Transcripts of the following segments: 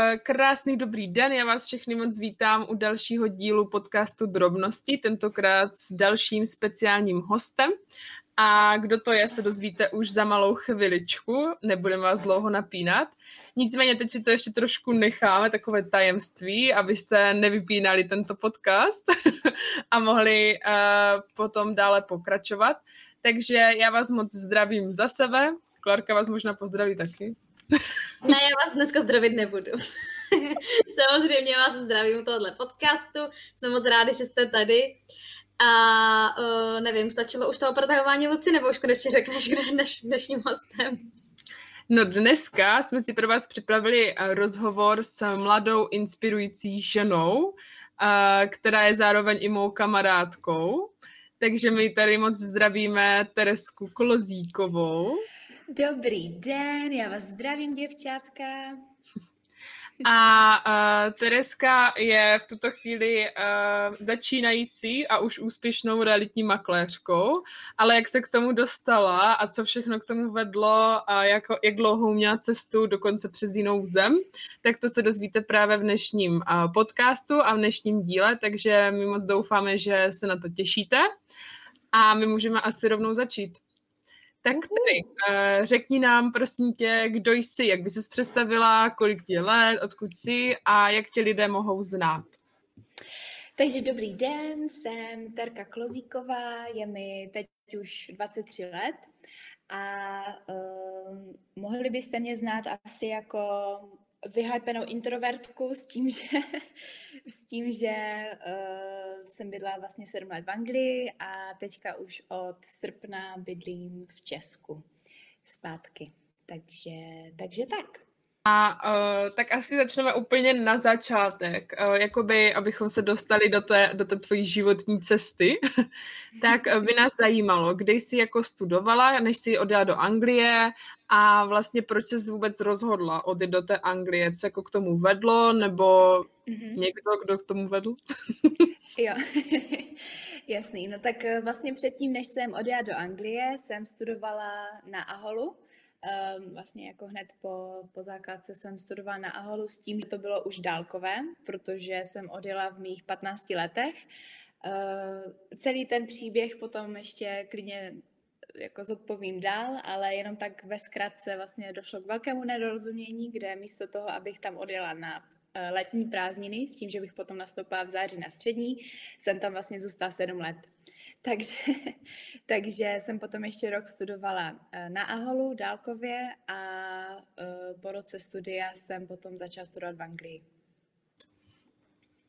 Uh, krásný dobrý den, já vás všechny moc vítám u dalšího dílu podcastu Drobnosti, tentokrát s dalším speciálním hostem. A kdo to je, se dozvíte už za malou chviličku, nebudeme vás dlouho napínat. Nicméně teď si to ještě trošku necháme, takové tajemství, abyste nevypínali tento podcast a mohli uh, potom dále pokračovat. Takže já vás moc zdravím za sebe. Klarka vás možná pozdraví taky. Ne, já vás dneska zdravit nebudu. Samozřejmě vás zdravím u tohohle podcastu. Jsem moc ráda, že jste tady. A uh, nevím, stačilo už toho protahování Luci, nebo už konečně řekneš, kdo je dneš, dnešním hostem? No dneska jsme si pro vás připravili eh, rozhovor s mladou inspirující ženou, eh, která je zároveň i mou kamarádkou. Takže my tady moc zdravíme Teresku Kolozíkovou. Dobrý den, já vás zdravím, děvčátka. A uh, Tereska je v tuto chvíli uh, začínající a už úspěšnou realitní makléřkou, ale jak se k tomu dostala a co všechno k tomu vedlo a jak, jak dlouho měla cestu dokonce přes jinou zem, tak to se dozvíte právě v dnešním uh, podcastu a v dnešním díle, takže my moc doufáme, že se na to těšíte a my můžeme asi rovnou začít. Tak tedy, uh, řekni nám prosím tě, kdo jsi, jak bys se představila, kolik je let, odkud jsi a jak tě lidé mohou znát. Takže dobrý den, jsem Terka Klozíková, je mi teď už 23 let a uh, mohli byste mě znát asi jako vyhypenou introvertku s tím, že, s tím, že uh, jsem bydla vlastně 7 let v Anglii a teďka už od srpna bydlím v Česku zpátky. Takže, takže tak. A uh, tak asi začneme úplně na začátek, uh, jakoby, abychom se dostali do té, do té tvojí životní cesty. tak uh, by nás zajímalo, kde jsi jako studovala, než jsi odjela do Anglie a vlastně proč jsi vůbec rozhodla odjít do té Anglie, co jako k tomu vedlo, nebo mm-hmm. někdo, kdo k tomu vedl? jo, jasný. No tak vlastně předtím, než jsem odjela do Anglie, jsem studovala na Aholu, Um, vlastně jako hned po, po základce jsem studovala na Aholu s tím, že to bylo už dálkové, protože jsem odjela v mých 15 letech. Uh, celý ten příběh potom ještě klidně jako zodpovím dál, ale jenom tak ve zkratce vlastně došlo k velkému nedorozumění, kde místo toho, abych tam odjela na eh, letní prázdniny, s tím, že bych potom nastoupila v září na střední, jsem tam vlastně zůstala sedm let. Takže, takže jsem potom ještě rok studovala eh, na Aholu dálkově a eh, po roce studia jsem potom začala studovat v Anglii.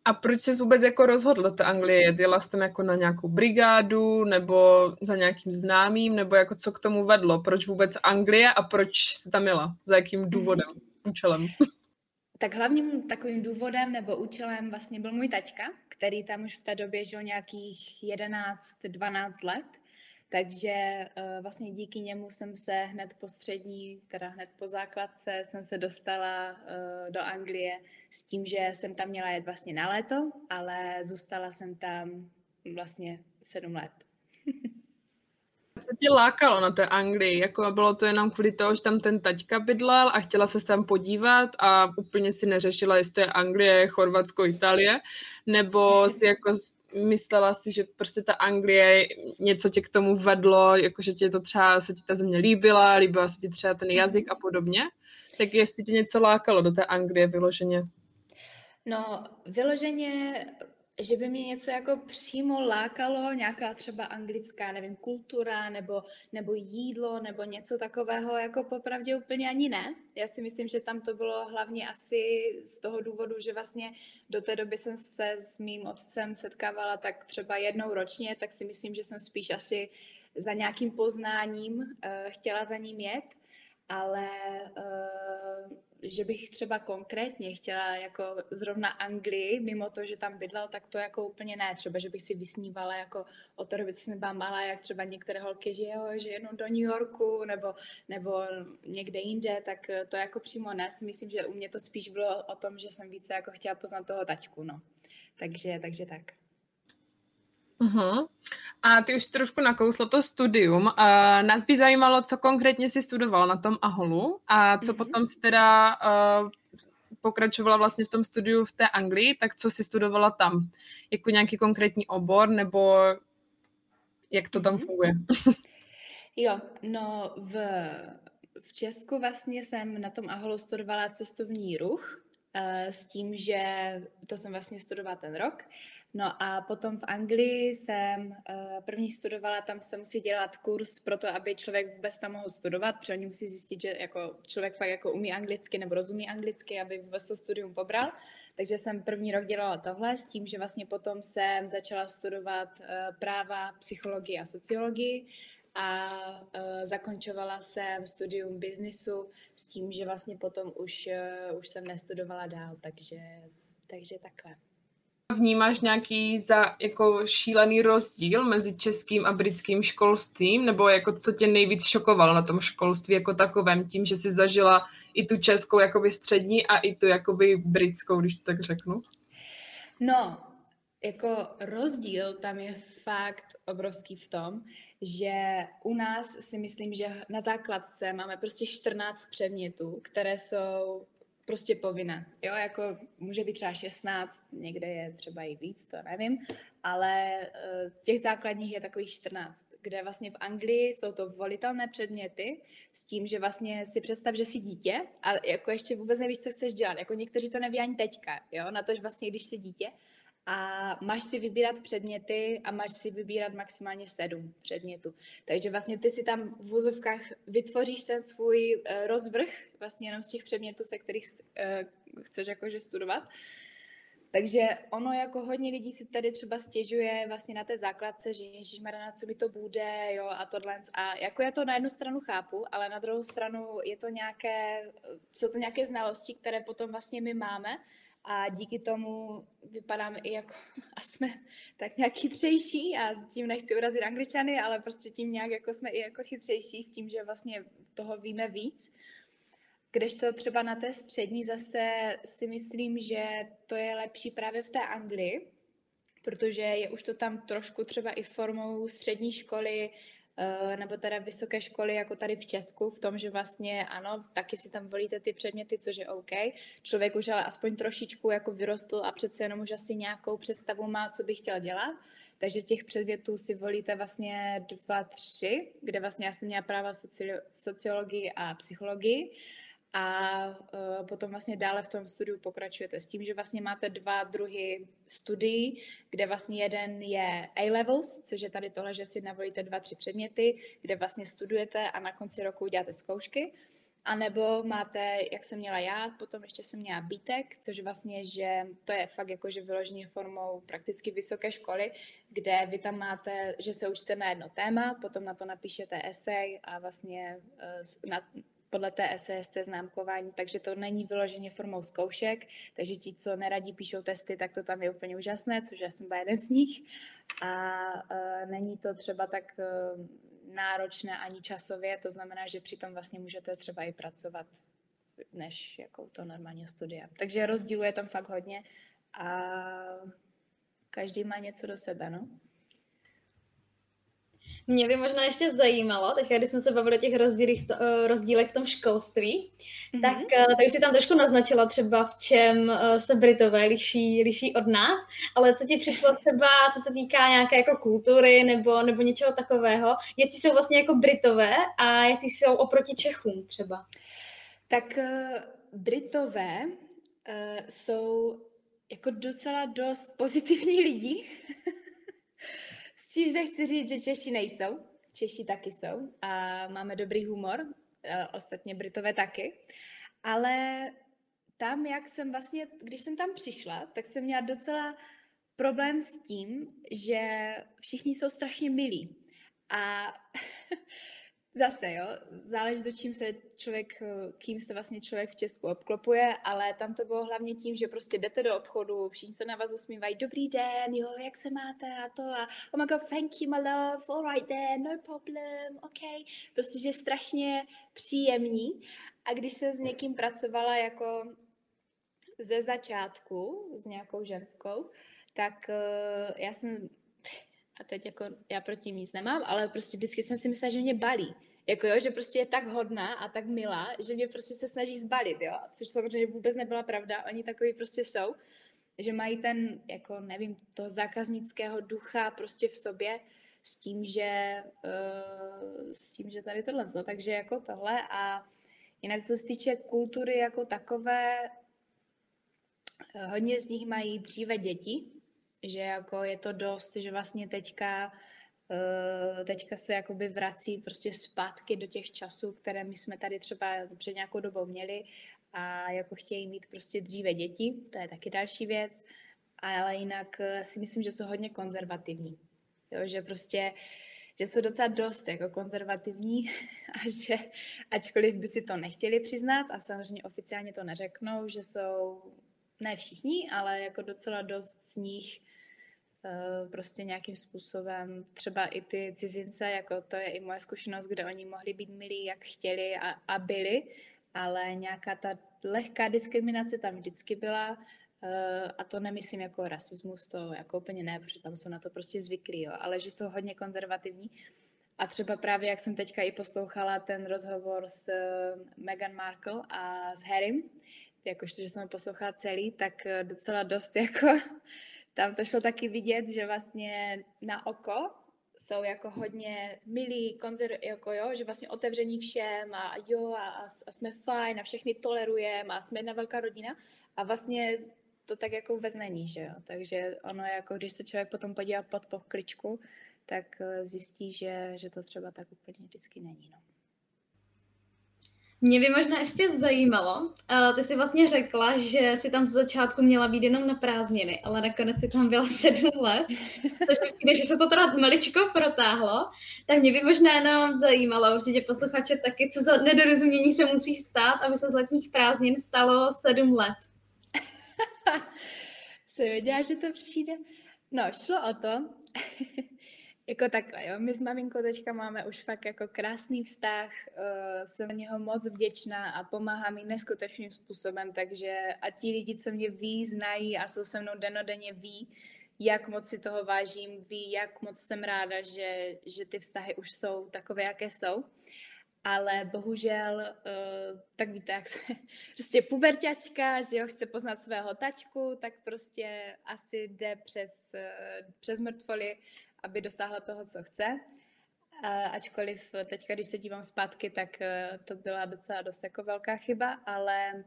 A proč jsi vůbec jako rozhodl do té Anglie? Jela jsi tam jako na nějakou brigádu nebo za nějakým známým, nebo jako co k tomu vedlo? Proč vůbec Anglie a proč jsi tam jela? Za jakým důvodem, účelem? Tak hlavním takovým důvodem nebo účelem vlastně byl můj taťka, který tam už v té době žil nějakých 11-12 let. Takže uh, vlastně díky němu jsem se hned po střední, teda hned po základce, jsem se dostala uh, do Anglie s tím, že jsem tam měla jet vlastně na léto, ale zůstala jsem tam vlastně sedm let. Co tě lákalo na té Anglii? Jako bylo to jenom kvůli toho, že tam ten taťka bydlel a chtěla se tam podívat a úplně si neřešila, jestli to je Anglie, Chorvatsko, Itálie, nebo si jako myslela si, že prostě ta Anglie, něco tě k tomu vedlo, jako že tě to třeba, se ti ta země líbila, líbila se ti třeba ten jazyk a podobně, tak jestli tě něco lákalo do té Anglie vyloženě? No, vyloženě že by mě něco jako přímo lákalo, nějaká třeba anglická, nevím, kultura nebo, nebo jídlo nebo něco takového, jako popravdě úplně ani ne. Já si myslím, že tam to bylo hlavně asi z toho důvodu, že vlastně do té doby jsem se s mým otcem setkávala tak třeba jednou ročně, tak si myslím, že jsem spíš asi za nějakým poznáním uh, chtěla za ním jet, ale uh, že bych třeba konkrétně chtěla jako zrovna Anglii, mimo to, že tam bydlel, tak to jako úplně ne. Třeba, že bych si vysnívala jako o to, že jsem byla malá, jak třeba některé holky, že jo, že jednou do New Yorku nebo, nebo někde jinde, tak to jako přímo ne. Si myslím, že u mě to spíš bylo o tom, že jsem více jako chtěla poznat toho taťku, no. Takže, takže tak. Uh-huh. A ty už jsi trošku nakousla to studium. Uh, nás by zajímalo, co konkrétně jsi studoval na tom Aholu a co uh-huh. potom si teda uh, pokračovala vlastně v tom studiu v té Anglii, tak co si studovala tam? Jako nějaký konkrétní obor nebo jak to tam mhm. funguje? Jo, no v, v Česku vlastně jsem na tom Aholu studovala cestovní ruch uh, s tím, že to jsem vlastně studovala ten rok. No a potom v Anglii jsem uh, první studovala, tam se musí dělat kurz pro to, aby člověk vůbec tam mohl studovat, protože oni musí zjistit, že jako člověk fakt jako umí anglicky nebo rozumí anglicky, aby vůbec to studium pobral. Takže jsem první rok dělala tohle s tím, že vlastně potom jsem začala studovat uh, práva, psychologii a sociologii a uh, zakončovala jsem studium biznisu s tím, že vlastně potom už, už jsem nestudovala dál, takže, takže takhle. Vnímáš nějaký za jako šílený rozdíl mezi českým a britským školstvím, nebo jako co tě nejvíc šokovalo na tom školství jako takovém, tím, že jsi zažila i tu českou jakoby střední a i tu jakoby britskou, když to tak řeknu? No, jako rozdíl tam je fakt obrovský v tom, že u nás si myslím, že na základce máme prostě 14 předmětů, které jsou prostě povinné. Jo, jako může být třeba 16, někde je třeba i víc, to nevím, ale uh, těch základních je takových 14, kde vlastně v Anglii jsou to volitelné předměty s tím, že vlastně si představ, že jsi dítě a jako ještě vůbec nevíš, co chceš dělat. Jako někteří to neví ani teďka, jo, na to, že vlastně když jsi dítě, a máš si vybírat předměty a máš si vybírat maximálně sedm předmětů. Takže vlastně ty si tam v vozovkách vytvoříš ten svůj uh, rozvrh vlastně jenom z těch předmětů, se kterých uh, chceš jakože studovat. Takže ono jako hodně lidí si tady třeba stěžuje vlastně na té základce, že Ježíš na co by to bude, jo, a tohle. A jako já to na jednu stranu chápu, ale na druhou stranu je to nějaké, jsou to nějaké znalosti, které potom vlastně my máme, a díky tomu vypadáme i jako, a jsme tak nějak chytřejší a tím nechci urazit angličany, ale prostě tím nějak jako jsme i jako chytřejší v tím, že vlastně toho víme víc. Kdežto třeba na té střední zase si myslím, že to je lepší právě v té Anglii, protože je už to tam trošku třeba i formou střední školy, nebo teda vysoké školy jako tady v Česku, v tom, že vlastně ano, taky si tam volíte ty předměty, což je OK. Člověk už ale aspoň trošičku jako vyrostl a přece jenom už asi nějakou představu má, co by chtěl dělat. Takže těch předmětů si volíte vlastně dva, tři, kde vlastně já jsem měla práva sociologii a psychologii a uh, potom vlastně dále v tom studiu pokračujete s tím, že vlastně máte dva druhy studií, kde vlastně jeden je A-levels, což je tady tohle, že si navolíte dva, tři předměty, kde vlastně studujete a na konci roku děláte zkoušky. A nebo máte, jak jsem měla já, potom ještě jsem měla BTEC, což vlastně, že to je fakt jakože vyloženě formou prakticky vysoké školy, kde vy tam máte, že se učíte na jedno téma, potom na to napíšete esej a vlastně uh, na, podle té SST známkování, takže to není vyloženě formou zkoušek, takže ti, co neradí píšou testy, tak to tam je úplně úžasné, což já jsem byla jeden z nich. A uh, není to třeba tak uh, náročné ani časově, to znamená, že přitom vlastně můžete třeba i pracovat než jako to normálně studia. Takže rozdílu je tam fakt hodně a každý má něco do sebe, no. Mě by možná ještě zajímalo, teď když jsme se bavili o těch rozdílech, eh, rozdílech v tom školství, mm-hmm. tak, eh, tak už si tam trošku naznačila třeba v čem eh, se Britové liší, liší od nás, ale co ti přišlo třeba, co se týká nějaké jako kultury nebo, nebo něčeho takového, jaký jsou vlastně jako Britové a jaký jsou oproti Čechům třeba? Tak Britové uh, jsou jako docela dost pozitivní lidi. Čímž nechci říct, že Češi nejsou. Češi taky jsou a máme dobrý humor, e, ostatně Britové taky. Ale tam, jak jsem vlastně, když jsem tam přišla, tak jsem měla docela problém s tím, že všichni jsou strašně milí. A Zase, jo, záleží to, čím se člověk, kým se vlastně člověk v Česku obklopuje, ale tam to bylo hlavně tím, že prostě jdete do obchodu, všichni se na vás usmívají, dobrý den, jo, jak se máte a to a oh my god, thank you my love, alright then, no problem, ok. Prostě, že strašně příjemní a když se s někým pracovala jako ze začátku, s nějakou ženskou, tak uh, já jsem a teď jako já proti nic nemám, ale prostě vždycky jsem si myslela, že mě balí. Jako jo, že prostě je tak hodná a tak milá, že mě prostě se snaží zbalit, jo. Což samozřejmě vůbec nebyla pravda, oni takový prostě jsou, že mají ten, jako nevím, toho zákaznického ducha prostě v sobě s tím, že, uh, s tím, že tady tohle, no, takže jako tohle a jinak co se týče kultury jako takové, eh, hodně z nich mají dříve děti, že jako je to dost, že vlastně teďka Eh, teďka se jakoby vrací prostě zpátky do těch časů, které my jsme tady třeba před nějakou dobou měli a jako chtějí mít prostě dříve děti, to je taky další věc, ale jinak eh, si myslím, že jsou hodně konzervativní. Jo, že prostě že jsou docela dost jako konzervativní a že ačkoliv by si to nechtěli přiznat a samozřejmě oficiálně to neřeknou, že jsou ne všichni, ale jako docela dost z nich prostě nějakým způsobem, třeba i ty cizince, jako to je i moje zkušenost, kde oni mohli být milí, jak chtěli a, a byli, ale nějaká ta lehká diskriminace tam vždycky byla eh, a to nemyslím jako rasismus, to jako úplně ne, protože tam jsou na to prostě zvyklí, jo, ale že jsou hodně konzervativní. A třeba právě, jak jsem teďka i poslouchala ten rozhovor s eh, Meghan Markle a s Harrym, jakožto, že jsem poslouchala celý, tak docela dost jako tam to šlo taky vidět, že vlastně na oko jsou jako hodně milí, konzer, jako jo, že vlastně otevření všem a jo a, a jsme fajn a všechny tolerujeme a jsme jedna velká rodina a vlastně to tak jako vůbec není, že jo. Takže ono jako, když se člověk potom podívá pod pokličku, tak eh, zjistí, že, že to třeba tak úplně vždycky není, no. Mě by možná ještě zajímalo, uh, ty jsi vlastně řekla, že si tam z začátku měla být jenom na prázdniny, ale nakonec si tam byla sedm let, což přijde, že se to teda maličko protáhlo, tak mě by možná jenom zajímalo, určitě posluchače taky, co za nedorozumění se musí stát, aby se z letních prázdnin stalo sedm let. Jsem věděla, že to přijde. No, šlo o to, jako takhle, jo. My s maminkou teďka máme už fakt jako krásný vztah, uh, jsem na něho moc vděčná a pomáhá mi neskutečným způsobem, takže a ti lidi, co mě ví, znají a jsou se mnou denodenně ví, jak moc si toho vážím, ví, jak moc jsem ráda, že, že ty vztahy už jsou takové, jaké jsou. Ale bohužel, uh, tak víte, jak se, prostě puberťačka, že jo, chce poznat svého tačku, tak prostě asi jde přes, uh, přes mrtvoly aby dosáhla toho, co chce. Ačkoliv teďka, když se dívám zpátky, tak e, to byla docela dost jako velká chyba, ale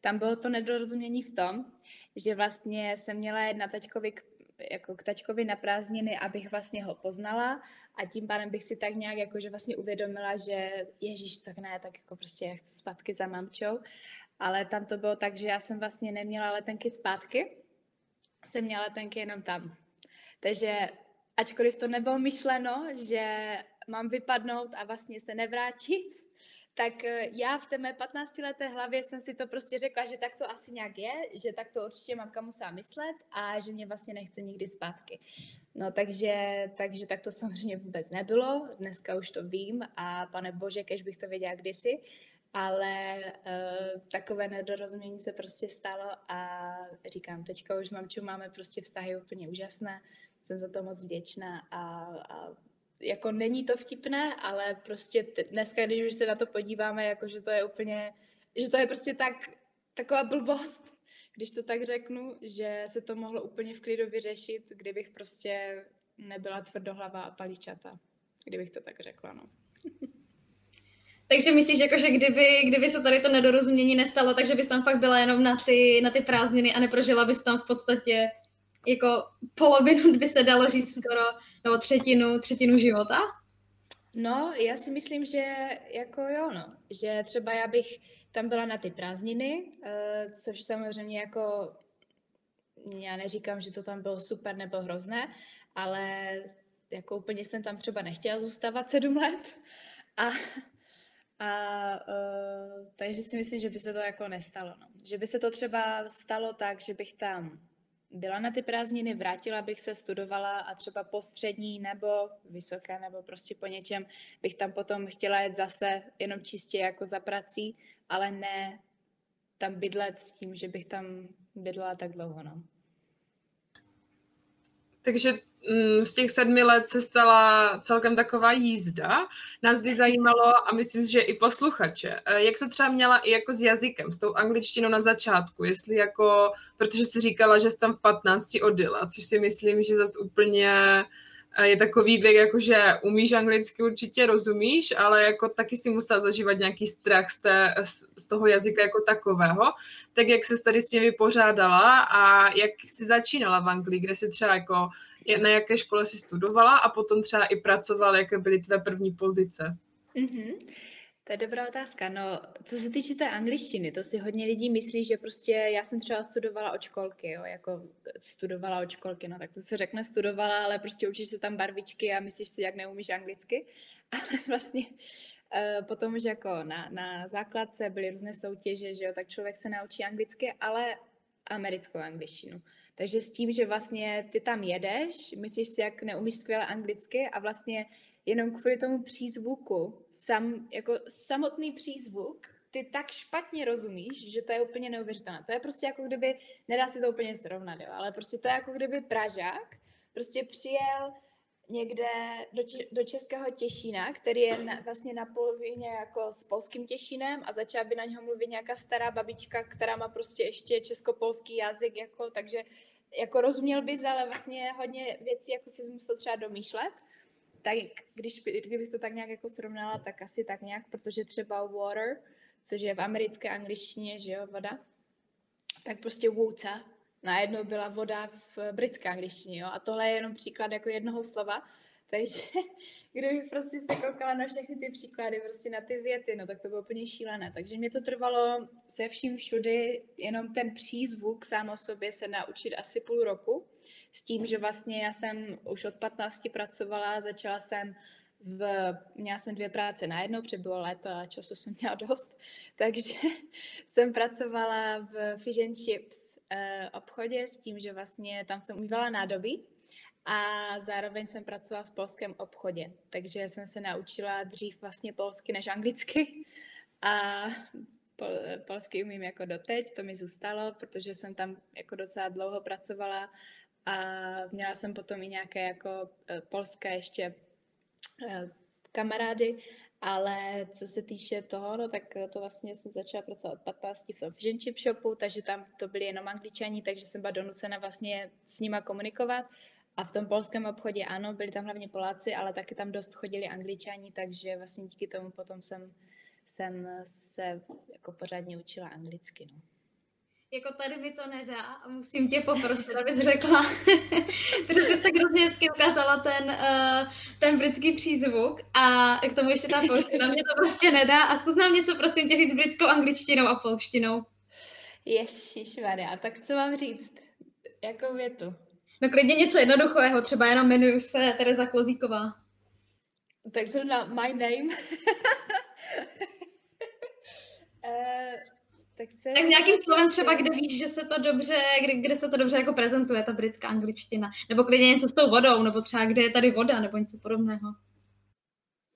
tam bylo to nedorozumění v tom, že vlastně jsem měla jet na taťkovi k, jako k taťkovi na prázdniny, abych vlastně ho poznala a tím pádem bych si tak nějak jakože vlastně uvědomila, že Ježíš, tak ne, tak jako prostě já chci zpátky za mamčou. Ale tam to bylo tak, že já jsem vlastně neměla letenky zpátky, jsem měla letenky jenom tam. Takže ačkoliv to nebylo myšleno, že mám vypadnout a vlastně se nevrátit, tak eh, já v té mé 15-leté hlavě jsem si to prostě řekla, že tak to asi nějak je, že tak to určitě mamka musela myslet a že mě vlastně nechce nikdy zpátky. No takže, takže tak to samozřejmě vůbec nebylo, dneska už to vím a pane bože, kež bych to věděla kdysi, ale uh, takové nedorozumění se prostě stalo a říkám, teďka už s mamčou máme prostě vztahy úplně úžasné, jsem za to moc vděčná a, a jako není to vtipné, ale prostě dneska, když už se na to podíváme, jako že to je úplně, že to je prostě tak, taková blbost, když to tak řeknu, že se to mohlo úplně v klidu vyřešit, kdybych prostě nebyla tvrdohlava a paličata, kdybych to tak řekla, no. Takže myslíš, jako, že kdyby, kdyby se tady to nedorozumění nestalo, takže bys tam fakt byla jenom na ty, na ty prázdniny a neprožila bys tam v podstatě jako polovinu by se dalo říct skoro, nebo třetinu, třetinu života? No, já si myslím, že jako jo, no. Že třeba já bych tam byla na ty prázdniny, uh, což samozřejmě jako já neříkám, že to tam bylo super nebo hrozné, ale jako úplně jsem tam třeba nechtěla zůstávat sedm let. A, a uh, takže si myslím, že by se to jako nestalo. No. Že by se to třeba stalo tak, že bych tam byla na ty prázdniny, vrátila bych se, studovala a třeba po střední nebo vysoké nebo prostě po něčem bych tam potom chtěla jet zase jenom čistě jako za prací, ale ne tam bydlet s tím, že bych tam bydlela tak dlouho. No. Takže mm, z těch sedmi let se stala celkem taková jízda. Nás by zajímalo, a myslím, že i posluchače, eh, jak to třeba měla i jako s jazykem, s tou angličtinou na začátku, jestli jako, protože si říkala, že jsi tam v 15 odjela, což si myslím, že zase úplně je takový věk, jako že umíš anglicky, určitě rozumíš, ale jako taky si musela zažívat nějaký strach z, té, z toho jazyka jako takového. Tak jak se tady s tím vypořádala a jak jsi začínala v Anglii, kde jsi třeba jako na jaké škole jsi studovala a potom třeba i pracovala, jaké byly tvé první pozice? Mm-hmm. To je dobrá otázka. No, co se týče té angličtiny, to si hodně lidí myslí, že prostě já jsem třeba studovala od školky, jo, jako studovala od školky, no tak to se řekne studovala, ale prostě učíš se tam barvičky a myslíš si, jak neumíš anglicky. Ale vlastně uh, potom, že jako na, na základce byly různé soutěže, že jo, tak člověk se naučí anglicky, ale americkou angličtinu. Takže s tím, že vlastně ty tam jedeš, myslíš si, jak neumíš skvěle anglicky a vlastně jenom kvůli tomu přízvuku, sam, jako samotný přízvuk, ty tak špatně rozumíš, že to je úplně neuvěřitelné. To je prostě jako kdyby, nedá se to úplně srovnat, jo, ale prostě to je jako kdyby Pražák prostě přijel někde do, do Českého Těšína, který je na, vlastně na polovině jako s polským Těšínem a začala by na něho mluvit nějaká stará babička, která má prostě ještě českopolský jazyk, jako, takže jako rozuměl bys, ale vlastně hodně věcí jako si musel třeba domýšlet tak když, kdybych to tak nějak jako srovnala, tak asi tak nějak, protože třeba water, což je v americké angličtině, že jo, voda, tak prostě water, najednou byla voda v britské angličtině, jo, a tohle je jenom příklad jako jednoho slova, takže kdybych prostě se koukala na všechny ty příklady, prostě na ty věty, no tak to bylo úplně šílené. Takže mě to trvalo se vším všudy, jenom ten přízvuk sám o sobě se naučit asi půl roku s tím, že vlastně já jsem už od 15 pracovala, začala jsem v, měla jsem dvě práce najednou, protože bylo léto a času jsem měla dost, takže jsem pracovala v Fish and Chips uh, obchodě s tím, že vlastně tam jsem umývala nádoby a zároveň jsem pracovala v polském obchodě, takže jsem se naučila dřív vlastně polsky než anglicky a pol, polsky umím jako doteď, to mi zůstalo, protože jsem tam jako docela dlouho pracovala a měla jsem potom i nějaké jako e, polské ještě e, kamarády, ale co se týče toho, no tak to vlastně jsem začala pracovat od 15 v tom Chip Shopu, takže tam to byli jenom angličani, takže jsem byla donucena vlastně s nima komunikovat. A v tom polském obchodě ano, byli tam hlavně Poláci, ale taky tam dost chodili angličani, takže vlastně díky tomu potom jsem, jsem se jako pořádně učila anglicky. No jako tady mi to nedá a musím tě poprosit, abys řekla, protože jsi tak hrozně hezky ukázala ten, uh, ten britský přízvuk a k tomu ještě ta polština, mě to prostě nedá a zkus nám něco prosím tě říct britskou angličtinou a polštinou. Ježišmarja, tak co mám říct? Jakou větu? No klidně něco jednoduchého, třeba jenom jmenuji se Tereza Klozíková. Tak zrovna my name. uh, tak, se... tak nějakým slovem třeba, kde víš, že se to dobře, kde, kde se to dobře jako prezentuje, ta britská angličtina. Nebo klidně něco s tou vodou, nebo třeba kde je tady voda, nebo něco podobného.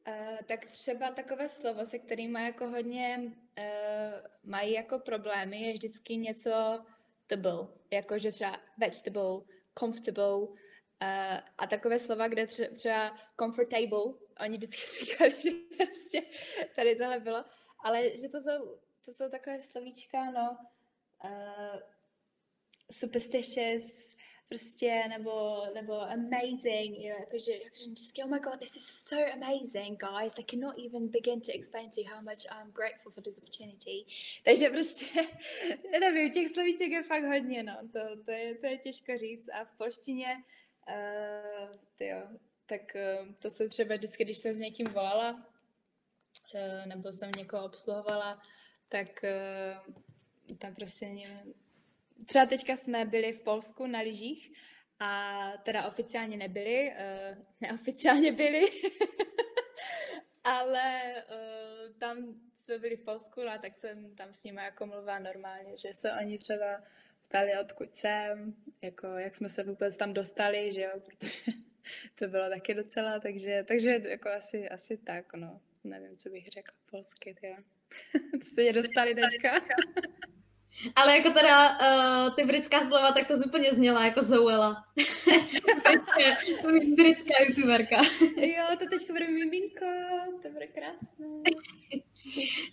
Uh, tak třeba takové slovo, se kterým jako hodně uh, mají jako problémy, je vždycky něco table, jako že třeba vegetable, comfortable uh, a takové slova, kde tře- třeba comfortable, oni vždycky říkali, že prostě tady tohle bylo, ale že to jsou to jsou takové slovíčka, no, uh, superstitious, prostě, nebo, nebo amazing, jo, jakože, jakože vždycky, oh my god, this is so amazing, guys, I cannot even begin to explain to you how much I'm grateful for this opportunity. Takže prostě, nevím, těch slovíček je fakt hodně, no, to, to, je, to je těžko říct a v polštině, uh, jo, tak uh, to se třeba vždycky, když jsem s někým volala, uh, nebo jsem někoho obsluhovala, tak uh, tam prostě nevím. Třeba teďka jsme byli v Polsku na lyžích a teda oficiálně nebyli, uh, neoficiálně byli, ale uh, tam jsme byli v Polsku, no a tak jsem tam s nimi jako mluvila normálně, že se oni třeba ptali, odkud jsem, jako jak jsme se vůbec tam dostali, že jo, protože to bylo taky docela, takže, takže jako asi, asi tak, no. Nevím, co bych řekla polsky, tyjo. Co se dostali teďka? Ale jako teda uh, ty britská slova, tak to úplně zněla jako Zoela. britská youtuberka. jo, to teď bude miminko, to bude krásné.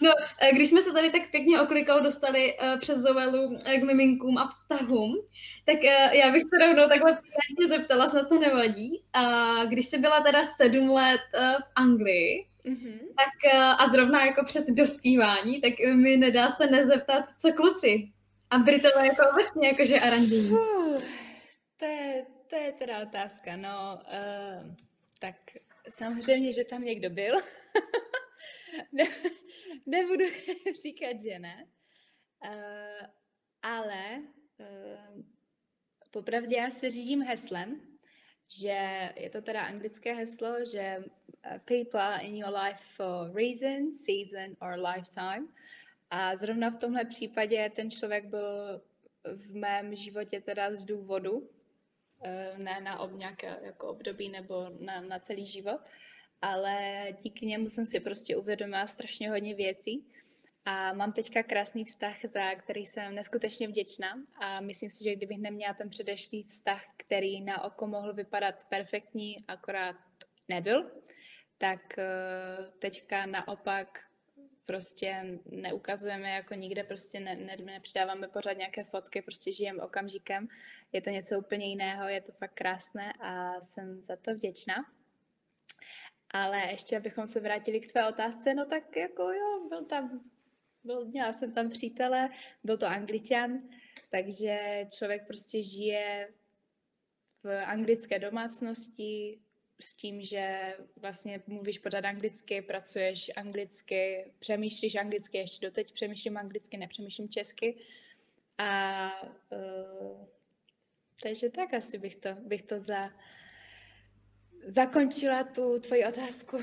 No, eh, když jsme se tady tak pěkně oklikou dostali uh, přes Zoelu k miminkům a vztahům, tak uh, já bych se rovnou takhle pěkně zeptala, snad to nevadí. Uh, když jsi byla teda sedm let uh, v Anglii, mm-hmm. tak uh, a zrovna jako přes dospívání, tak mi nedá se nezeptat, co kluci. A Britové jako obecně jakože aranžují. To je, to je teda otázka, no. Uh, tak samozřejmě, že tam někdo byl. ne, nebudu říkat, že ne. Uh, ale uh, popravdě já se řídím heslem, že je to teda anglické heslo, že people in your life for reason, season or lifetime. A zrovna v tomhle případě ten člověk byl v mém životě teda z důvodu, ne na ob nějaké jako období nebo na, na celý život ale díky němu jsem si prostě uvědomila strašně hodně věcí a mám teďka krásný vztah, za který jsem neskutečně vděčná a myslím si, že kdybych neměla ten předešlý vztah, který na oko mohl vypadat perfektní, akorát nebyl, tak eh, teďka naopak prostě neukazujeme jako nikde, prostě ne, ne, nepřidáváme pořád nějaké fotky, prostě žijeme okamžikem. Je to něco úplně jiného, je to fakt krásné a jsem za to vděčná. Ale ještě, abychom se vrátili k tvé otázce, no tak jako jo, byl tam, byl, měla jsem tam přítele, byl to angličan, takže člověk prostě žije v anglické domácnosti s tím, že vlastně mluvíš pořád anglicky, pracuješ anglicky, přemýšlíš anglicky, ještě doteď přemýšlím anglicky, nepřemýšlím česky. A uh, takže tak asi bych to, bych to za, zakončila tu tvoji otázku.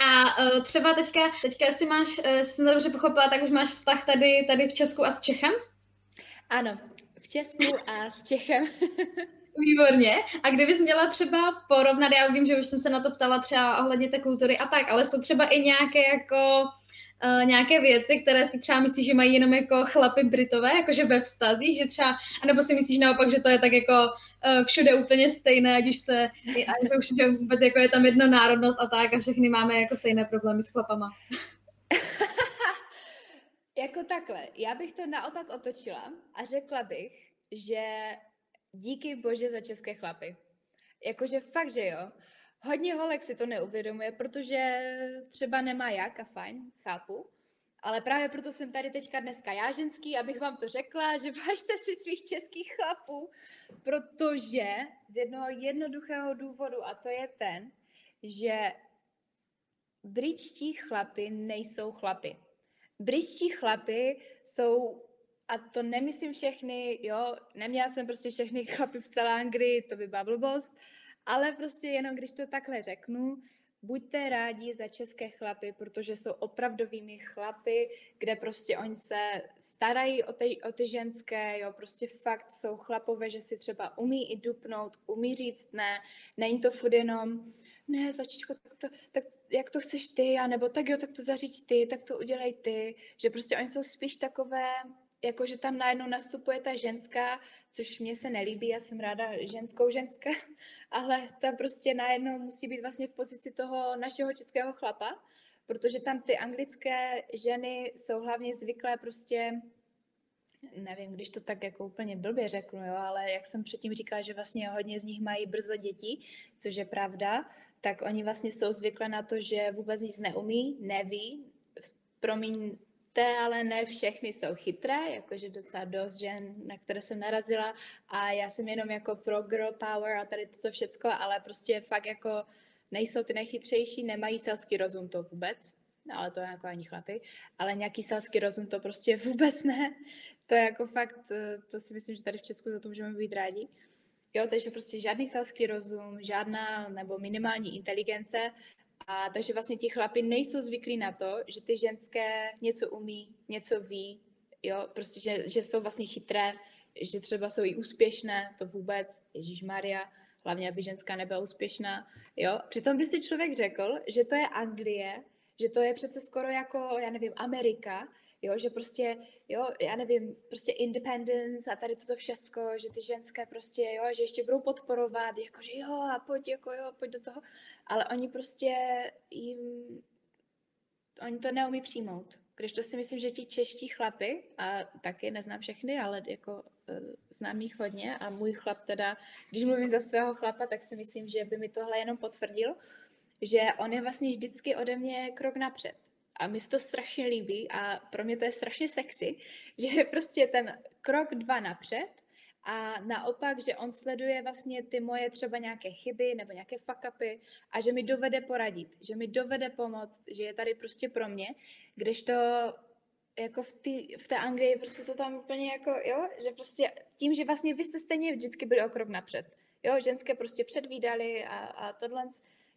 A uh, třeba teďka, teďka si máš, uh, jsem dobře pochopila, tak už máš vztah tady, tady v Česku a s Čechem? Ano, v Česku a s Čechem. Výborně. A kdybys měla třeba porovnat, já vím, že už jsem se na to ptala třeba ohledně té kultury a tak, ale jsou třeba i nějaké jako uh, nějaké věci, které si třeba myslíš, že mají jenom jako chlapy Britové, jakože ve vztazích, že třeba, anebo si myslíš naopak, že to je tak jako uh, všude úplně stejné, ať už se, ať už vůbec jako je tam jedna národnost a tak a všechny máme jako stejné problémy s chlapama. jako takhle, já bych to naopak otočila a řekla bych, že díky bože za české chlapy. Jakože fakt, že jo. Hodně holek si to neuvědomuje, protože třeba nemá jak a fajn, chápu. Ale právě proto jsem tady teďka dneska já ženský, abych vám to řekla, že vážte si svých českých chlapů, protože z jednoho jednoduchého důvodu, a to je ten, že britští chlapy nejsou chlapy. Britští chlapy jsou, a to nemyslím všechny, jo, neměla jsem prostě všechny chlapy v celé Anglii, to by byla blbost, ale prostě jenom když to takhle řeknu, buďte rádi za české chlapy, protože jsou opravdovými chlapy, kde prostě oni se starají o ty, o ty ženské, jo, prostě fakt jsou chlapové, že si třeba umí i dupnout, umí říct ne, není to furt jenom ne, začičko, tak, to, tak jak to chceš ty, a nebo tak jo, tak to zaříď ty, tak to udělej ty, že prostě oni jsou spíš takové jako že tam najednou nastupuje ta ženská, což mě se nelíbí, já jsem ráda ženskou ženská, ale ta prostě najednou musí být vlastně v pozici toho našeho českého chlapa, protože tam ty anglické ženy jsou hlavně zvyklé prostě, nevím, když to tak jako úplně blbě řeknu, jo, ale jak jsem předtím říkala, že vlastně hodně z nich mají brzo děti, což je pravda, tak oni vlastně jsou zvyklé na to, že vůbec nic neumí, neví, promiň Té ale ne všechny jsou chytré, jakože docela dost žen, na které jsem narazila a já jsem jenom jako pro girl power a tady toto všecko, ale prostě fakt jako nejsou ty nejchytřejší, nemají selský rozum to vůbec, no, ale to je jako ani chlapy, ale nějaký selský rozum to prostě vůbec ne. To je jako fakt, to si myslím, že tady v Česku za to můžeme být rádi. Jo, takže prostě žádný selský rozum, žádná nebo minimální inteligence a takže vlastně ti chlapi nejsou zvyklí na to, že ty ženské něco umí, něco ví, jo, prostě, že, že jsou vlastně chytré, že třeba jsou i úspěšné, to vůbec, Ježíš Maria, hlavně, aby ženská nebyla úspěšná, jo. Přitom by si člověk řekl, že to je Anglie, že to je přece skoro jako, já nevím, Amerika, Jo, že prostě, jo, já nevím, prostě independence a tady toto všecko, že ty ženské prostě, jo, že ještě budou podporovat, jako, že jo, a pojď, jako jo, pojď do toho. Ale oni prostě jim, oni to neumí přijmout. Když to si myslím, že ti čeští chlapy, a taky neznám všechny, ale jako uh, znám jich hodně a můj chlap teda, když mluvím za svého chlapa, tak si myslím, že by mi tohle jenom potvrdil, že on je vlastně vždycky ode mě krok napřed. A mi se to strašně líbí a pro mě to je strašně sexy, že je prostě ten krok dva napřed a naopak, že on sleduje vlastně ty moje třeba nějaké chyby nebo nějaké fuck upy a že mi dovede poradit, že mi dovede pomoct, že je tady prostě pro mě, když to jako v, tý, v té Anglii prostě to tam úplně jako, jo, že prostě tím, že vlastně vy jste stejně vždycky byli o krok napřed. Jo, ženské prostě předvídali a, a tohle,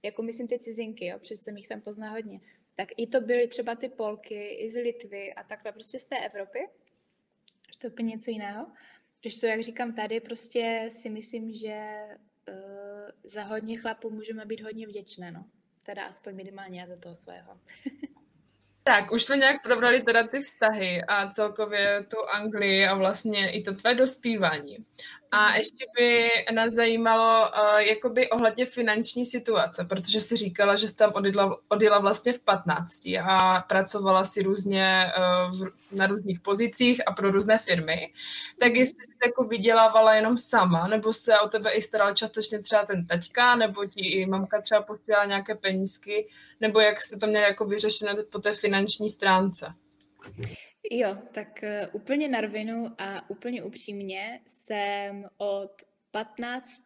jako myslím ty cizinky, jo, protože jsem jich tam pozná hodně tak i to byly třeba ty Polky, i z Litvy a takhle prostě z té Evropy. Že to je úplně něco jiného. Když to, jak říkám tady, prostě si myslím, že uh, za hodně chlapů můžeme být hodně vděčné, no. Teda aspoň minimálně za toho svého. Tak, už jsme nějak probrali teda ty vztahy a celkově tu Anglii a vlastně i to tvé dospívání. A mhm. ještě by nás zajímalo uh, jakoby ohledně finanční situace, protože jsi říkala, že jsi tam odjela, odjela vlastně v 15 a pracovala si různě uh, v, na různých pozicích a pro různé firmy. Tak mhm. jestli jsi jako vydělávala jenom sama, nebo se o tebe i staral částečně třeba ten taťka, nebo ti i mamka třeba posílala nějaké penízky, nebo jak jste to měli jako vyřešené po té finanční stránce? Jo, tak uh, úplně na rovinu a úplně upřímně jsem od 15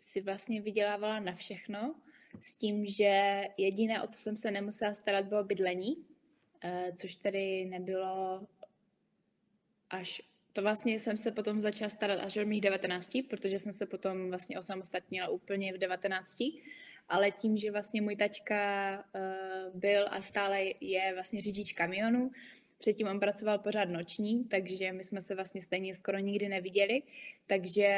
si vlastně vydělávala na všechno, s tím, že jediné, o co jsem se nemusela starat, bylo bydlení, uh, což tedy nebylo až to vlastně jsem se potom začala starat až od mých 19, protože jsem se potom vlastně osamostatnila úplně v 19, ale tím, že vlastně můj taťka uh, byl a stále je vlastně řidič kamionu, Předtím on pracoval pořád noční, takže my jsme se vlastně stejně skoro nikdy neviděli. Takže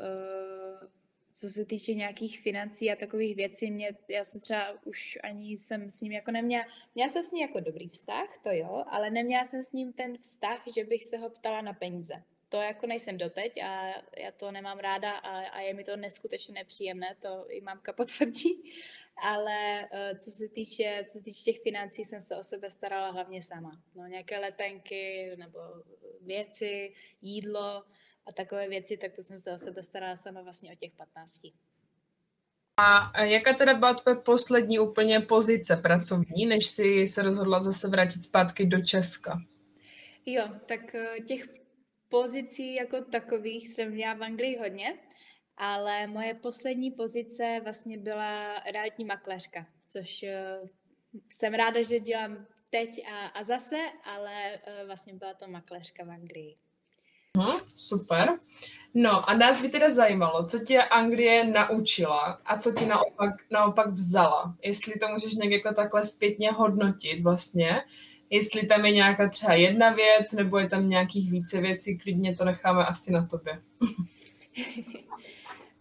uh, co se týče nějakých financí a takových věcí, mě, já jsem třeba už ani jsem s ním jako neměla, měla jsem s ním jako dobrý vztah, to jo, ale neměla jsem s ním ten vztah, že bych se ho ptala na peníze. To jako nejsem doteď a já to nemám ráda a, a je mi to neskutečně nepříjemné, to i mámka potvrdí ale uh, co se týče, co se týče těch financí, jsem se o sebe starala hlavně sama. No, nějaké letenky nebo věci, jídlo a takové věci, tak to jsem se o sebe starala sama vlastně o těch 15. A jaká teda byla tvoje poslední úplně pozice pracovní, než si se rozhodla zase vrátit zpátky do Česka? Jo, tak eh, těch pozicí jako takových jsem měla v Anglii hodně ale moje poslední pozice vlastně byla realitní makléřka, což uh, jsem ráda, že dělám teď a, a zase, ale uh, vlastně byla to makléřka v Anglii. Hmm, super. No a nás by teda zajímalo, co tě Anglie naučila a co ti naopak, naopak vzala. Jestli to můžeš někdy jako takhle zpětně hodnotit vlastně, jestli tam je nějaká třeba jedna věc, nebo je tam nějakých více věcí, klidně to necháme asi na tobě.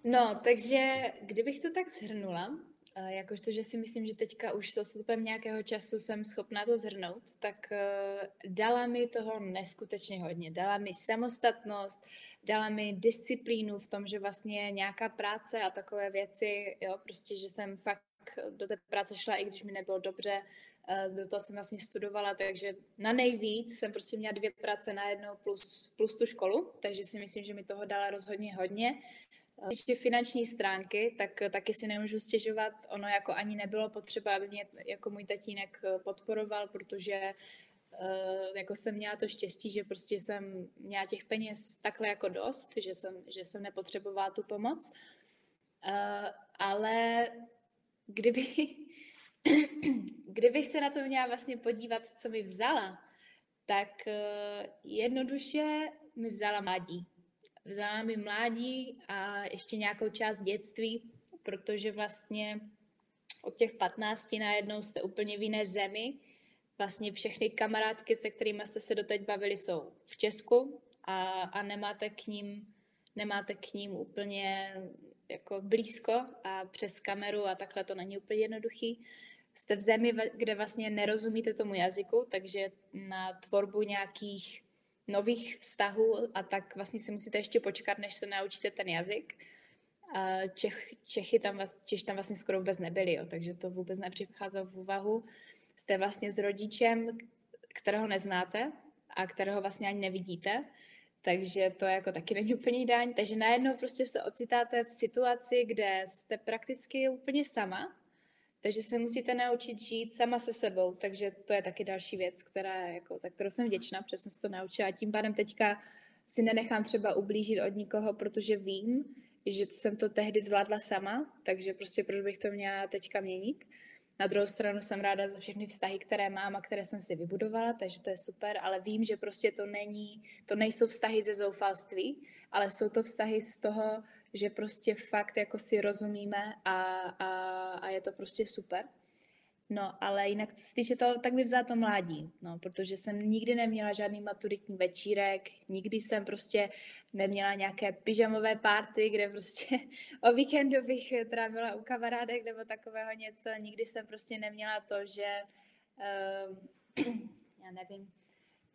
No, takže kdybych to tak zhrnula, jakožto, že si myslím, že teďka už s odstupem nějakého času jsem schopná to zhrnout, tak e, dala mi toho neskutečně hodně. Dala mi samostatnost, dala mi disciplínu v tom, že vlastně nějaká práce a takové věci, jo, prostě, že jsem fakt do té práce šla, i když mi nebylo dobře, e, do toho jsem vlastně studovala, takže na nejvíc jsem prostě měla dvě práce najednou plus, plus tu školu, takže si myslím, že mi toho dala rozhodně hodně týče finanční stránky, tak taky si nemůžu stěžovat. Ono jako ani nebylo potřeba, aby mě jako můj tatínek podporoval, protože uh, jako jsem měla to štěstí, že prostě jsem měla těch peněz takhle jako dost, že jsem, že jsem nepotřebovala tu pomoc. Uh, ale kdyby, kdybych se na to měla vlastně podívat, co mi vzala, tak uh, jednoduše mi vzala mladí vzala mi mládí a ještě nějakou část dětství, protože vlastně od těch 15 najednou jste úplně v jiné zemi. Vlastně všechny kamarádky, se kterými jste se doteď bavili, jsou v Česku a, a nemáte k ním nemáte k ním úplně jako blízko a přes kameru a takhle to není úplně jednoduchý. jste v zemi, kde vlastně nerozumíte tomu jazyku, takže na tvorbu nějakých nových vztahů a tak vlastně si musíte ještě počkat, než se naučíte ten jazyk. Čech, Čechy tam, Češi tam vlastně skoro vůbec nebyli, jo, takže to vůbec nepřicházelo v úvahu. Jste vlastně s rodičem, kterého neznáte a kterého vlastně ani nevidíte, takže to jako taky není úplně ideální. Takže najednou prostě se ocitáte v situaci, kde jste prakticky úplně sama, takže se musíte naučit žít sama se sebou, takže to je taky další věc, která, jako, za kterou jsem vděčná, protože jsem se to naučila tím pádem teďka si nenechám třeba ublížit od nikoho, protože vím, že jsem to tehdy zvládla sama, takže prostě proč bych to měla teďka měnit. Na druhou stranu jsem ráda za všechny vztahy, které mám a které jsem si vybudovala, takže to je super, ale vím, že prostě to není, to nejsou vztahy ze zoufalství, ale jsou to vztahy z toho, že prostě fakt jako si rozumíme a, a, a je to prostě super. No, ale jinak, co se týče toho, tak mi vzá to mládí, no, protože jsem nikdy neměla žádný maturitní večírek, nikdy jsem prostě neměla nějaké pyžamové párty, kde prostě o víkendu bych trávila u kamarádek nebo takového něco, nikdy jsem prostě neměla to, že uh, já nevím,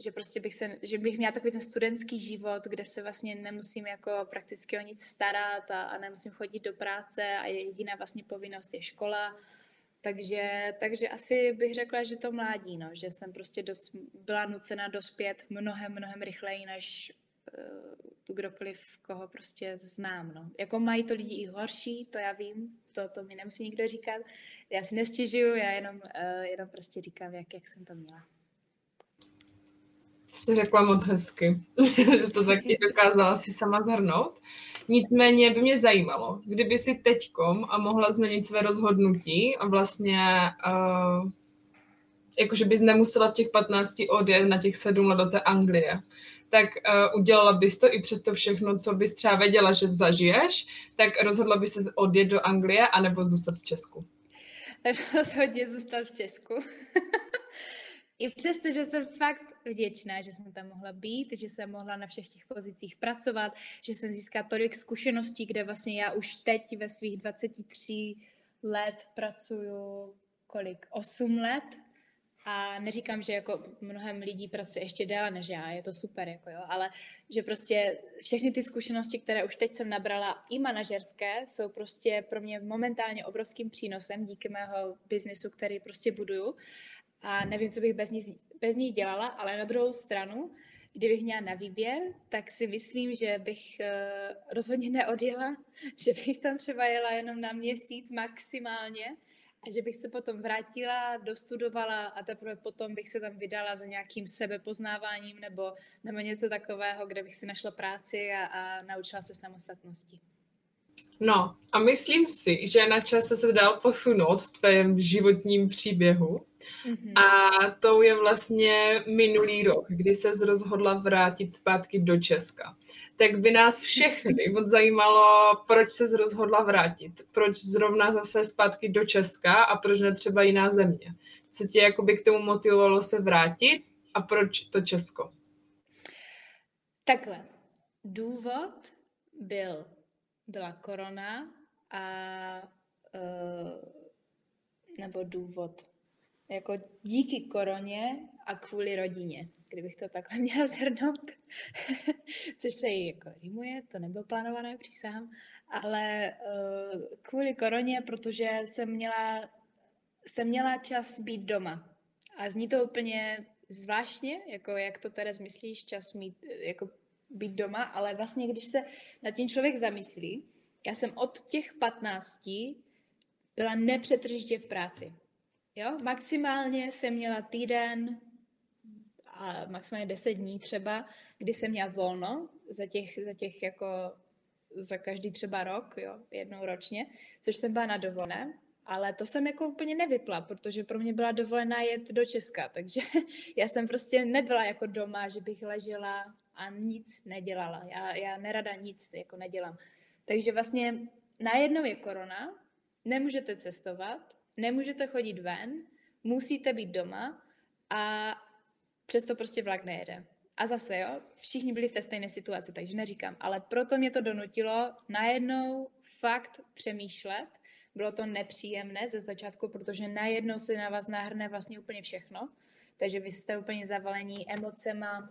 že prostě bych se, že bych měla takový ten studentský život, kde se vlastně nemusím jako prakticky o nic starat a, a nemusím chodit do práce a jediná vlastně povinnost je škola. Takže, takže asi bych řekla, že to mládí, no, že jsem prostě dos, byla nucena dospět mnohem, mnohem rychleji, než uh, kdokoliv, koho prostě znám. No. Jako mají to lidi i horší, to já vím, to, to mi nemusí nikdo říkat. Já si nestěžuju, já jenom, uh, jenom prostě říkám, jak, jak jsem to měla jsi řekla moc hezky, že to taky dokázala si sama zhrnout. Nicméně by mě zajímalo, kdyby si teďkom a mohla změnit své rozhodnutí a vlastně uh, jakože bys nemusela v těch 15 odjet na těch 7 let do té Anglie, tak uh, udělala bys to i přesto všechno, co bys třeba věděla, že zažiješ, tak rozhodla bys se odjet do Anglie anebo zůstat v Česku? Rozhodně zůstat v Česku. I přesto, že jsem fakt vděčná, že jsem tam mohla být, že jsem mohla na všech těch pozicích pracovat, že jsem získala tolik zkušeností, kde vlastně já už teď ve svých 23 let pracuju kolik? 8 let a neříkám, že jako mnohem lidí pracuje ještě déle než já, je to super, jako jo, ale že prostě všechny ty zkušenosti, které už teď jsem nabrala, i manažerské, jsou prostě pro mě momentálně obrovským přínosem díky mého biznesu, který prostě buduju a nevím, co bych bez nich, bez nich dělala, ale na druhou stranu, kdybych měla na výběr, tak si myslím, že bych uh, rozhodně neodjela, že bych tam třeba jela jenom na měsíc maximálně a že bych se potom vrátila, dostudovala a teprve potom bych se tam vydala za nějakým sebepoznáváním nebo, nebo něco takového, kde bych si našla práci a, a naučila se samostatnosti. No a myslím si, že na čase se dál posunout v tvém životním příběhu. Mm-hmm. A to je vlastně minulý rok, kdy se rozhodla vrátit zpátky do Česka. Tak by nás všechny moc zajímalo, proč se rozhodla vrátit. Proč zrovna zase zpátky do Česka a proč ne třeba jiná země. Co tě jakoby k tomu motivovalo se vrátit a proč to Česko? Takhle. Důvod byl, byla korona a uh, nebo důvod jako díky koroně a kvůli rodině, kdybych to takhle měla zhrnout, což se jí jako rýmuje, to nebylo plánované, přísahám, ale uh, kvůli koroně, protože jsem měla, jsem měla čas být doma. A zní to úplně zvláštně, jako jak to teda myslíš, čas mít, jako být doma, ale vlastně, když se nad tím člověk zamyslí, já jsem od těch 15 byla nepřetržitě v práci. Jo, maximálně jsem měla týden a maximálně 10 dní třeba, kdy jsem měla volno za těch, za těch jako za každý třeba rok, jo, jednou ročně, což jsem byla na dovolené, ale to jsem jako úplně nevypla, protože pro mě byla dovolená jet do Česka, takže já jsem prostě nebyla jako doma, že bych ležela a nic nedělala. Já, já nerada nic jako nedělám. Takže vlastně najednou je korona, nemůžete cestovat, nemůžete chodit ven, musíte být doma a přesto prostě vlak nejede. A zase, jo, všichni byli v té stejné situaci, takže neříkám, ale proto mě to donutilo najednou fakt přemýšlet bylo to nepříjemné ze začátku, protože najednou se na vás nahrne vlastně úplně všechno, takže vy jste úplně zavalení emocema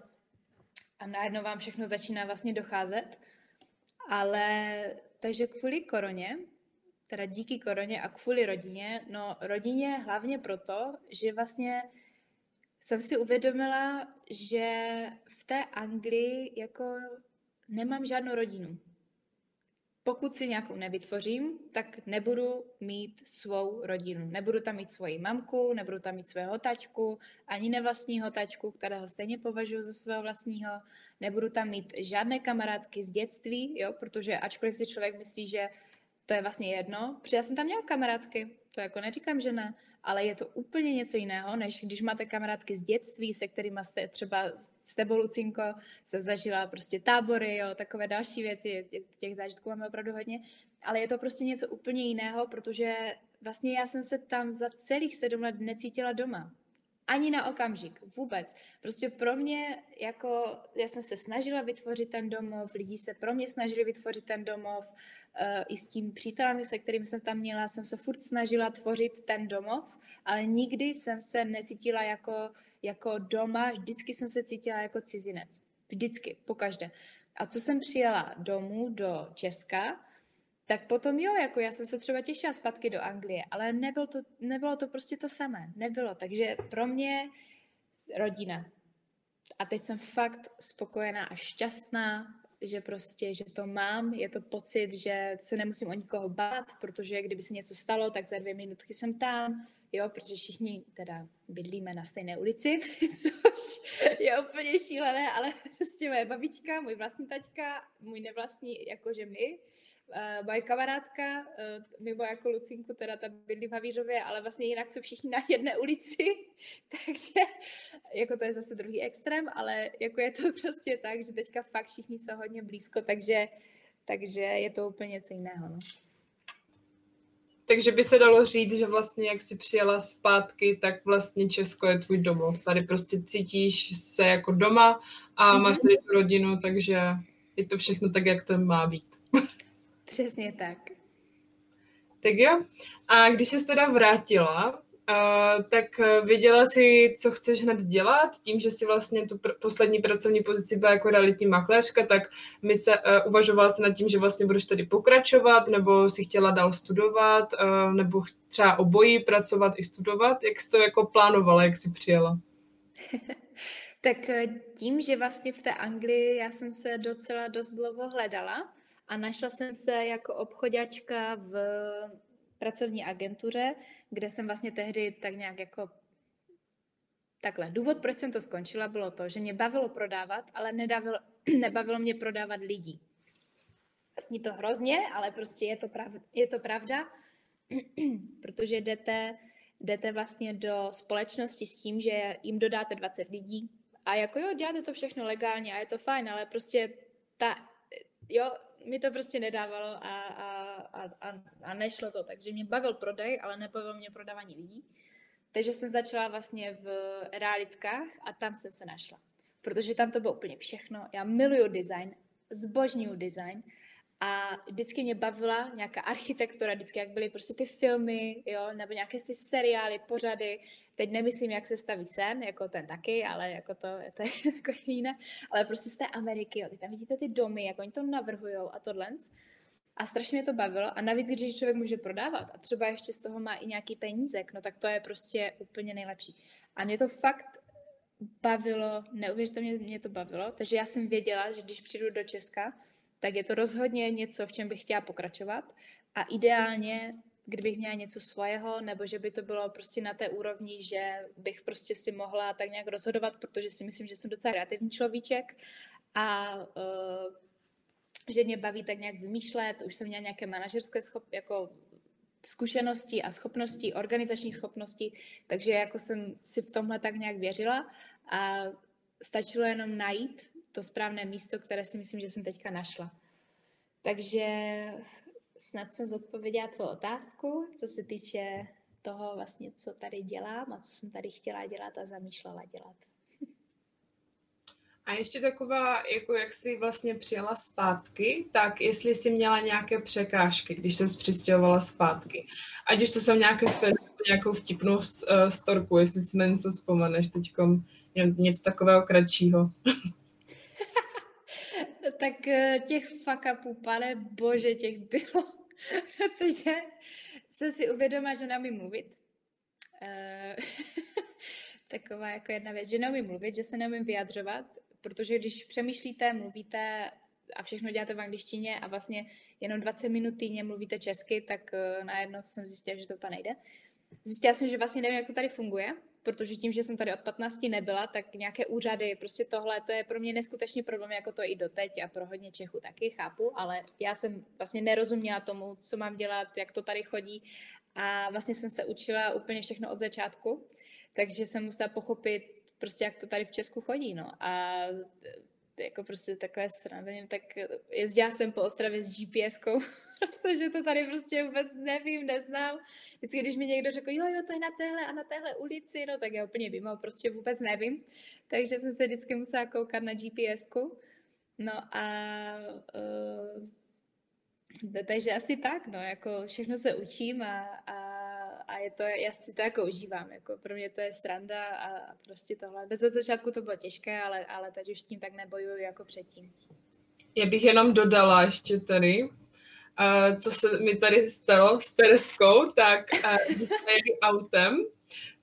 a najednou vám všechno začíná vlastně docházet. Ale takže kvůli koroně, teda díky koroně a kvůli rodině, no rodině hlavně proto, že vlastně jsem si uvědomila, že v té Anglii jako nemám žádnou rodinu. Pokud si nějakou nevytvořím, tak nebudu mít svou rodinu. Nebudu tam mít svoji mamku, nebudu tam mít svého tačku, ani nevlastního tačku, kterého stejně považuji za svého vlastního. Nebudu tam mít žádné kamarádky z dětství, jo, protože ačkoliv si člověk myslí, že to je vlastně jedno, protože já jsem tam měla kamarádky, to jako neříkám, že ne, ale je to úplně něco jiného, než když máte kamarádky z dětství, se kterými jste třeba s tebou, Lucinko, se zažila prostě tábory, jo, takové další věci, těch zážitků máme opravdu hodně, ale je to prostě něco úplně jiného, protože vlastně já jsem se tam za celých sedm let necítila doma. Ani na okamžik, vůbec. Prostě pro mě, jako, já jsem se snažila vytvořit ten domov, lidi se pro mě snažili vytvořit ten domov, uh, i s tím přítelem, se kterým jsem tam měla, jsem se furt snažila tvořit ten domov, ale nikdy jsem se necítila jako, jako doma, vždycky jsem se cítila jako cizinec. Vždycky, pokaždé. A co jsem přijela domů do Česka, tak potom jo, jako já jsem se třeba těšila zpátky do Anglie, ale nebylo to, nebylo to prostě to samé. Nebylo. Takže pro mě rodina. A teď jsem fakt spokojená a šťastná, že prostě, že to mám, je to pocit, že se nemusím o nikoho bát, protože kdyby se něco stalo, tak za dvě minutky jsem tam, jo, protože všichni teda bydlíme na stejné ulici, což je úplně šílené, ale prostě moje babička, můj vlastní taťka, můj nevlastní, jakože my, Uh, moje kamarádka, uh, mimo jako Lucinku, teda ta bydlí v Havířově, ale vlastně jinak jsou všichni na jedné ulici, takže jako to je zase druhý extrém, ale jako je to prostě tak, že teďka fakt všichni jsou hodně blízko, takže, takže je to úplně něco jiného. No. Takže by se dalo říct, že vlastně jak jsi přijela zpátky, tak vlastně Česko je tvůj domov. Tady prostě cítíš se jako doma a máš tady tu rodinu, takže je to všechno tak, jak to má být. Přesně tak. Tak jo. A když jsi teda vrátila, Uh, tak věděla jsi, co chceš hned dělat, tím, že si vlastně tu pr- poslední pracovní pozici byla jako realitní makléřka, tak my se uh, uvažovala se nad tím, že vlastně budeš tady pokračovat, nebo si chtěla dál studovat, uh, nebo třeba obojí pracovat i studovat. Jak jsi to jako plánovala, jak jsi přijela? tak tím, že vlastně v té Anglii já jsem se docela dost dlouho hledala, a našla jsem se jako obchodačka v pracovní agentuře, kde jsem vlastně tehdy tak nějak jako Takhle, důvod, proč jsem to skončila, bylo to, že mě bavilo prodávat, ale nedavilo, nebavilo mě prodávat lidí. Vlastně to hrozně, ale prostě je to, prav, je to pravda, protože jdete, jdete vlastně do společnosti s tím, že jim dodáte 20 lidí a jako jo, děláte to všechno legálně a je to fajn, ale prostě ta, jo, mi to prostě nedávalo a, a, a, a nešlo to. Takže mě bavil prodej, ale nebavil mě prodávání lidí. Takže jsem začala vlastně v realitkách a tam jsem se našla. Protože tam to bylo úplně všechno. Já miluju design, zbožňuju design a vždycky mě bavila nějaká architektura, vždycky jak byly prostě ty filmy, jo, nebo nějaké ty seriály, pořady, teď nemyslím, jak se staví sen, jako ten taky, ale jako to, to je jako jiné, ale prostě z té Ameriky, jo, teď tam vidíte ty domy, jak oni to navrhují a tohle. A strašně mě to bavilo. A navíc, když člověk může prodávat a třeba ještě z toho má i nějaký penízek, no tak to je prostě úplně nejlepší. A mě to fakt bavilo, neuvěřitelně mě to bavilo, takže já jsem věděla, že když přijdu do Česka, tak je to rozhodně něco, v čem bych chtěla pokračovat. A ideálně kdybych měla něco svého, nebo že by to bylo prostě na té úrovni, že bych prostě si mohla tak nějak rozhodovat, protože si myslím, že jsem docela kreativní človíček. A uh, že mě baví tak nějak vymýšlet, už jsem měla nějaké manažerské schop, jako zkušenosti a schopnosti, organizační schopnosti, takže jako jsem si v tomhle tak nějak věřila. A stačilo jenom najít to správné místo, které si myslím, že jsem teďka našla. Takže snad jsem zodpověděla tvou otázku, co se týče toho vlastně, co tady dělám a co jsem tady chtěla dělat a zamýšlela dělat. A ještě taková, jako jak jsi vlastně přijela zpátky, tak jestli jsi měla nějaké překážky, když jsi přistěhovala zpátky. Ať už to jsou nějaké nějakou vtipnou uh, storku, jestli si na něco vzpomeneš teď něco takového kratšího. tak eh, těch fuck upů, pane bože, těch bylo, protože jsem si uvědomila, že neumím mluvit. Uh, taková jako jedna věc, že neumím mluvit, že se neumím vyjadřovat, protože když přemýšlíte, mluvíte a všechno děláte v angličtině a vlastně jenom 20 minut týdně mluvíte česky, tak uh, najednou jsem zjistila, že to úplně nejde. Zjistila jsem, že vlastně nevím, jak to tady funguje, protože tím, že jsem tady od 15 nebyla, tak nějaké úřady, prostě tohle, to je pro mě neskutečný problém, jako to i doteď a pro hodně Čechů taky, chápu, ale já jsem vlastně nerozuměla tomu, co mám dělat, jak to tady chodí. A vlastně jsem se učila úplně všechno od začátku, takže jsem musela pochopit prostě, jak to tady v Česku chodí, no. A jako prostě takové strany, tak jezdila jsem po Ostravě s GPSkou, protože to tady prostě vůbec nevím, neznám. Vždycky, když mi někdo řekl, jo, jo, to je na téhle a na téhle ulici, no tak já úplně vím, ale prostě vůbec nevím. Takže jsem se vždycky musela koukat na GPSku. No a uh, takže asi tak, no, jako všechno se učím a, a a je to, já si to jako užívám, jako pro mě to je sranda a, a prostě tohle. Bez začátku to bylo těžké, ale, ale teď už tím tak nebojuju jako předtím. Já bych jenom dodala ještě tady, uh, co se mi tady stalo s Tereskou, tak uh, jeli autem,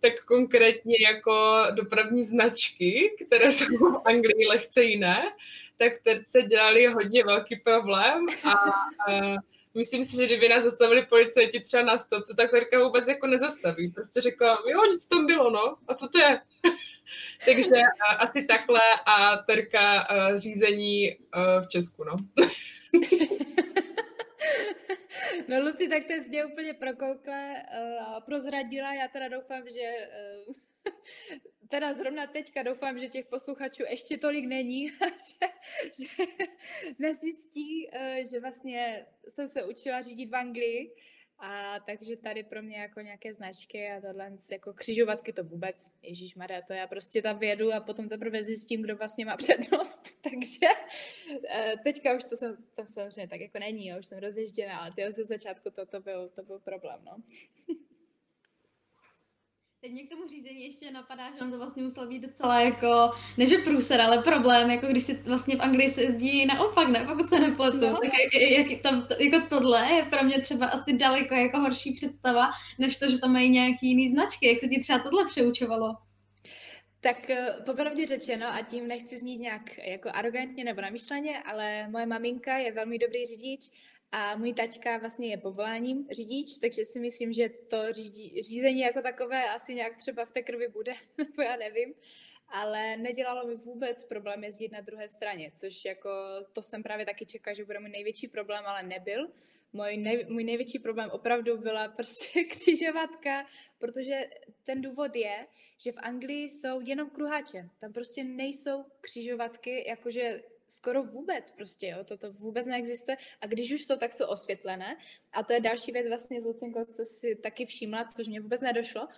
tak konkrétně jako dopravní značky, které jsou v Anglii lehce jiné, tak terce dělali hodně velký problém a uh, myslím si, že kdyby nás zastavili policajti třeba na stopce, tak Terka vůbec jako nezastaví. Prostě řekla, jo, nic tam bylo, no, a co to je? Takže a, asi takhle a Terka a řízení a, v Česku, no. No Luci, tak to je úplně prokoukle a prozradila. Já teda doufám, že teda zrovna teďka doufám, že těch posluchačů ještě tolik není, že, že nezjistí, eh, že vlastně jsem se učila řídit v Anglii, a takže tady pro mě jako nějaké značky a tohle jako křižovatky to vůbec, Ježíš Maria, to já prostě tam vědu a potom teprve zjistím, kdo vlastně má přednost, takže eh, teďka už to, jsem, to samozřejmě tak jako není, já už jsem rozježděná, ale ty ze začátku to, to, byl, to byl problém, no. Teď mě k tomu řízení ještě napadá, že on to vlastně musel být docela jako, ne že průser, ale problém, jako když si vlastně v Anglii se jezdí naopak, ne, pokud se nepletu, no. tak jak, jak tam, jako tohle je pro mě třeba asi daleko jako horší představa, než to, že tam mají nějaký jiný značky, jak se ti třeba tohle přeučovalo? Tak eh, popravdě řečeno, a tím nechci znít nějak jako arrogantně nebo namyšleně, ale moje maminka je velmi dobrý řidič a můj taťka vlastně je povoláním řidič, takže si myslím, že to řídí, řízení jako takové asi nějak třeba v té krvi bude, nebo já nevím. Ale nedělalo mi vůbec problém jezdit na druhé straně, což jako to jsem právě taky čekala, že bude můj největší problém, ale nebyl. Můj, nej, můj největší problém opravdu byla prostě křižovatka, protože ten důvod je, že v Anglii jsou jenom kruháče. Tam prostě nejsou křižovatky, jakože skoro vůbec prostě, jo, toto vůbec neexistuje a když už jsou, tak jsou osvětlené a to je další věc vlastně z Lucinko, co si taky všimla, což mě vůbec nedošlo,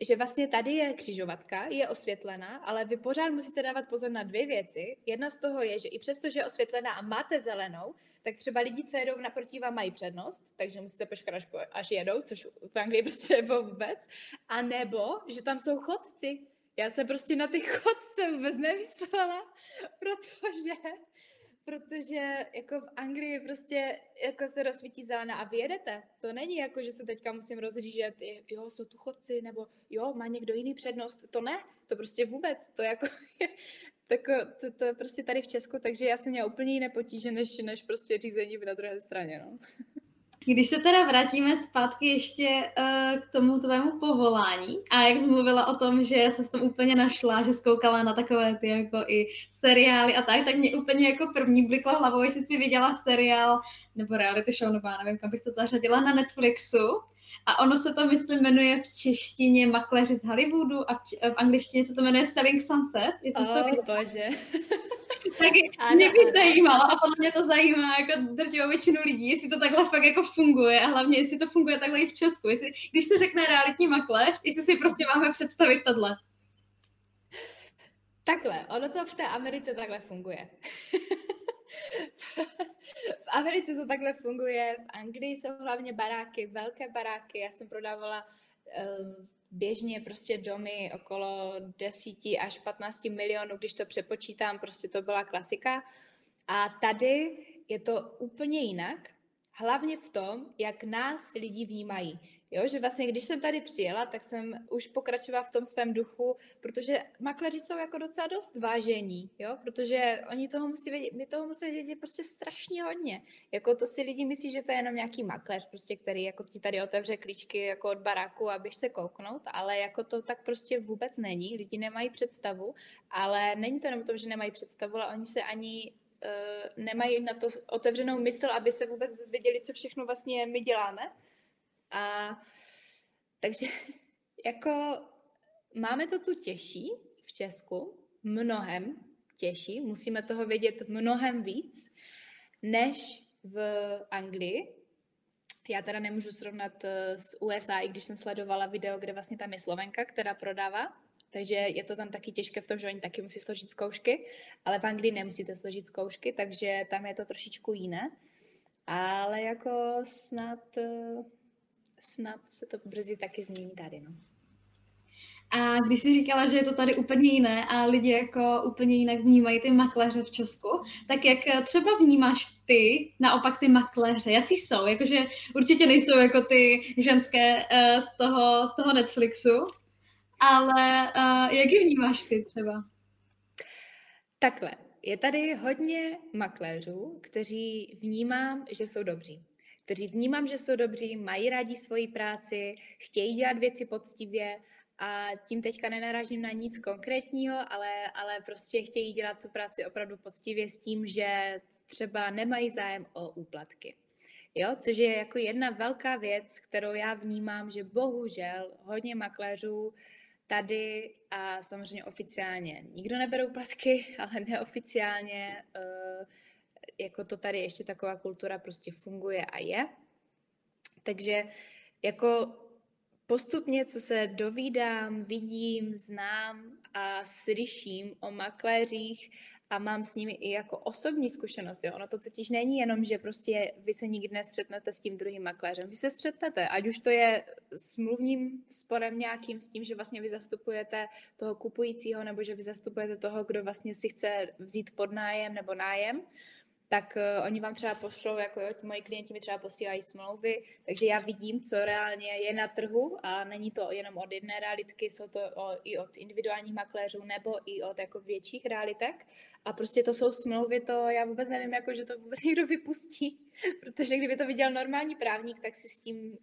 že vlastně tady je křižovatka, je osvětlená, ale vy pořád musíte dávat pozor na dvě věci. Jedna z toho je, že i přesto, že je osvětlená a máte zelenou, tak třeba lidi, co jedou naproti vám, mají přednost, takže musíte počkat, až, až jedou, což v Anglii prostě nebo vůbec. A nebo, že tam jsou chodci, já jsem prostě na ty chodce vůbec nemyslela, protože, protože jako v Anglii prostě jako se rozsvítí zelená a vyjedete. To není jako, že se teďka musím rozhlížet, jo, jsou tu chodci, nebo jo, má někdo jiný přednost. To ne, to prostě vůbec, to jako, tak to, to, prostě tady v Česku, takže já jsem měla úplně jiné potíže, než, než prostě řízení na druhé straně, no. Když se teda vrátíme zpátky ještě uh, k tomu tvému povolání a jak jsi mluvila o tom, že se s tom úplně našla, že zkoukala na takové ty jako i seriály a tak, tak mě úplně jako první blikla hlavou, jestli jsi viděla seriál nebo reality show, nebo já nevím, kam bych to zařadila na Netflixu. A ono se to, myslím, jmenuje v češtině Makléři z Hollywoodu a v, v angličtině se to jmenuje Selling Sunset. oh, to bože. tak ano, mě by ano. zajímalo a podle mě to zajímá jako drtivou většinu lidí, jestli to takhle fakt jako funguje a hlavně jestli to funguje takhle i v Česku. Jestli, když se řekne realitní makléř, jestli si prostě máme představit tohle. Takhle, ono to v té Americe takhle funguje. v Americe to takhle funguje, v Anglii jsou hlavně baráky, velké baráky. Já jsem prodávala uh, běžně prostě domy okolo 10 až 15 milionů, když to přepočítám, prostě to byla klasika. A tady je to úplně jinak, hlavně v tom, jak nás lidi vnímají. Jo, že vlastně, když jsem tady přijela, tak jsem už pokračovala v tom svém duchu, protože makléři jsou jako docela dost vážení, jo, protože oni toho musí vědět, my toho musíme vědět prostě strašně hodně. Jako to si lidi myslí, že to je jenom nějaký makléř, prostě, který jako ti tady otevře klíčky jako od baráku a se kouknout, ale jako to tak prostě vůbec není. Lidi nemají představu, ale není to jenom to, že nemají představu, ale oni se ani uh, nemají na to otevřenou mysl, aby se vůbec dozvěděli, co všechno vlastně my děláme. A takže jako máme to tu těžší v Česku, mnohem těžší, musíme toho vědět mnohem víc, než v Anglii. Já teda nemůžu srovnat eh, s USA, i když jsem sledovala video, kde vlastně tam je Slovenka, která prodává, takže je to tam taky těžké v tom, že oni taky musí složit zkoušky, ale v Anglii nemusíte složit zkoušky, takže tam je to trošičku jiné. Ale jako snad eh, snad se to brzy taky změní tady, no. A když jsi říkala, že je to tady úplně jiné a lidi jako úplně jinak vnímají ty makléře v Česku, tak jak třeba vnímáš ty, naopak ty makléře, jaký jsou? Jakože určitě nejsou jako ty ženské uh, z, toho, z toho Netflixu, ale uh, jak je vnímáš ty třeba? Takhle, je tady hodně makléřů, kteří vnímám, že jsou dobří kteří vnímám, že jsou dobří, mají rádi svoji práci, chtějí dělat věci poctivě a tím teďka nenarážím na nic konkrétního, ale, ale prostě chtějí dělat tu práci opravdu poctivě s tím, že třeba nemají zájem o úplatky. Jo, což je jako jedna velká věc, kterou já vnímám, že bohužel hodně makléřů tady a samozřejmě oficiálně nikdo nebere úplatky, ale neoficiálně uh, jako to tady ještě taková kultura prostě funguje a je. Takže jako postupně, co se dovídám, vidím, znám a slyším o makléřích a mám s nimi i jako osobní zkušenost. Jo. Ono to totiž není jenom, že prostě vy se nikdy nestřetnete s tím druhým makléřem. Vy se střetnete, ať už to je smluvním sporem nějakým s tím, že vlastně vy zastupujete toho kupujícího, nebo že vy zastupujete toho, kdo vlastně si chce vzít pod nájem nebo nájem, tak uh, oni vám třeba pošlou, jako jo, moji klienti mi třeba posílají smlouvy, takže já vidím, co reálně je na trhu a není to jenom od jedné realitky, jsou to o, i od individuálních makléřů nebo i od jako větších realitek a prostě to jsou smlouvy, to já vůbec nevím, jako, že to vůbec někdo vypustí, protože kdyby to viděl normální právník, tak si s tím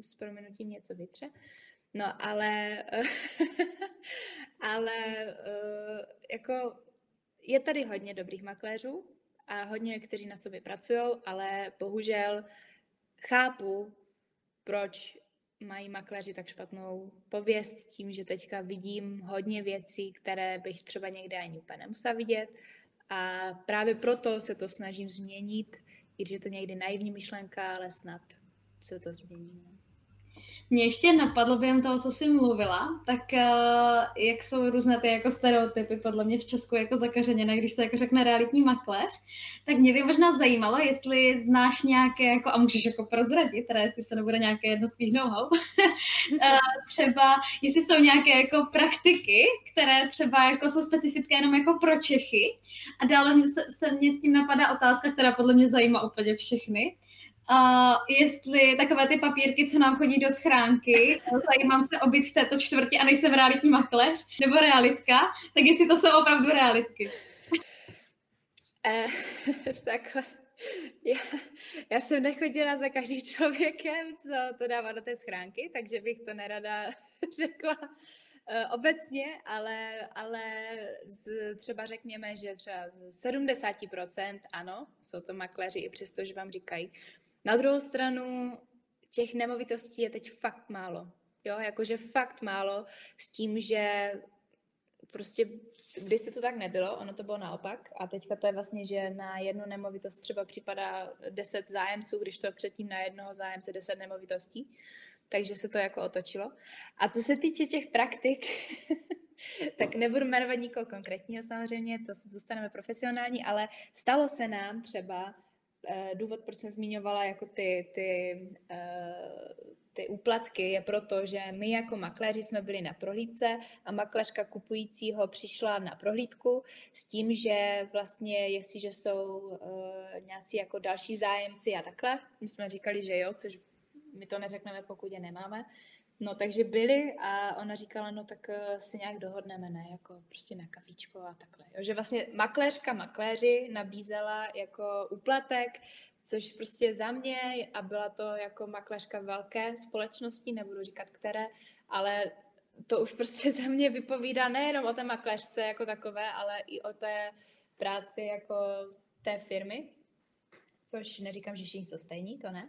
s proměnutím něco vytře. No, ale, ale uh, jako je tady hodně dobrých makléřů, a hodně, kteří na sobě pracují, ale bohužel chápu, proč mají makléři tak špatnou pověst tím, že teďka vidím hodně věcí, které bych třeba někde ani úplně nemusela vidět a právě proto se to snažím změnit, i když je to někdy naivní myšlenka, ale snad se to změní. Mě ještě napadlo během toho, co jsi mluvila, tak uh, jak jsou různé ty jako stereotypy podle mě v Česku jako zakařeněné, když se jako řekne realitní makléř, tak mě by možná zajímalo, jestli znáš nějaké, jako, a můžeš jako prozradit, teda jestli to nebude nějaké jedno z tvých know-how, uh, třeba jestli jsou nějaké jako praktiky, které třeba jako jsou specifické jenom jako pro Čechy. A dále mě se, se mě s tím napadá otázka, která podle mě zajímá úplně všechny, Uh, jestli takové ty papírky, co nám chodí do schránky, zajímám se obyt v této čtvrti a nejsem realitní makléř nebo realitka, tak jestli to jsou opravdu realitky. Eh, takhle. Já, já jsem nechodila za každým člověkem, co to dává do té schránky, takže bych to nerada řekla uh, obecně, ale, ale z, třeba řekněme, že třeba z 70% ano, jsou to makléři, i přesto, že vám říkají, na druhou stranu těch nemovitostí je teď fakt málo. Jo, jakože fakt málo s tím, že prostě když si to tak nebylo, ono to bylo naopak a teďka to je vlastně, že na jednu nemovitost třeba připadá 10 zájemců, když to předtím na jednoho zájemce 10 nemovitostí, takže se to jako otočilo. A co se týče těch praktik, tak nebudu jmenovat nikoho konkrétního samozřejmě, to se zůstaneme profesionální, ale stalo se nám třeba, důvod, proč jsem zmiňovala jako ty, ty, eh, ty úplatky, je proto, že my jako makléři jsme byli na prohlídce a makléřka kupujícího přišla na prohlídku s tím, že vlastně jestliže jsou nějací jako další zájemci a takhle, my jsme říkali, že jo, což my to neřekneme, pokud je nemáme, No takže byli a ona říkala, no tak uh, si nějak dohodneme, ne, jako prostě na kafičko a takhle. Jo? Že vlastně makléřka makléři nabízela jako úplatek, což prostě za mě a byla to jako makléřka velké společnosti, nebudu říkat které, ale to už prostě za mě vypovídá nejenom o té makléřce jako takové, ale i o té práci jako té firmy, což neříkám, že všichni jsou stejní, to ne.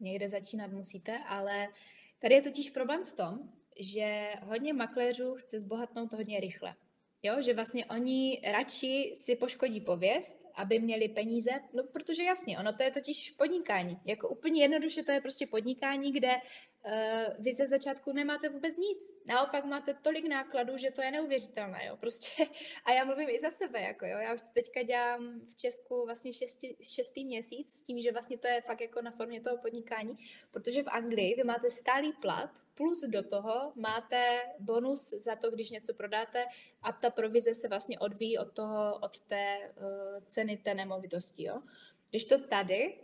Někde začínat musíte, ale uh, Tady je totiž problém v tom, že hodně makléřů chce zbohatnout hodně rychle. Jo, že vlastně oni radši si poškodí pověst, aby měli peníze, no protože jasně, ono to je totiž podnikání. Jako úplně jednoduše to je prostě podnikání, kde uh, vy ze začátku nemáte vůbec nic. Naopak máte tolik nákladů, že to je neuvěřitelné, jo, prostě. A já mluvím i za sebe, jako jo, já už teďka dělám v Česku vlastně šesti, šestý měsíc s tím, že vlastně to je fakt jako na formě toho podnikání, protože v Anglii vy máte stálý plat, plus do toho máte bonus za to, když něco prodáte a ta provize se vlastně odvíjí od toho, od té uh, ceny té nemovitosti, jo. Když to tady,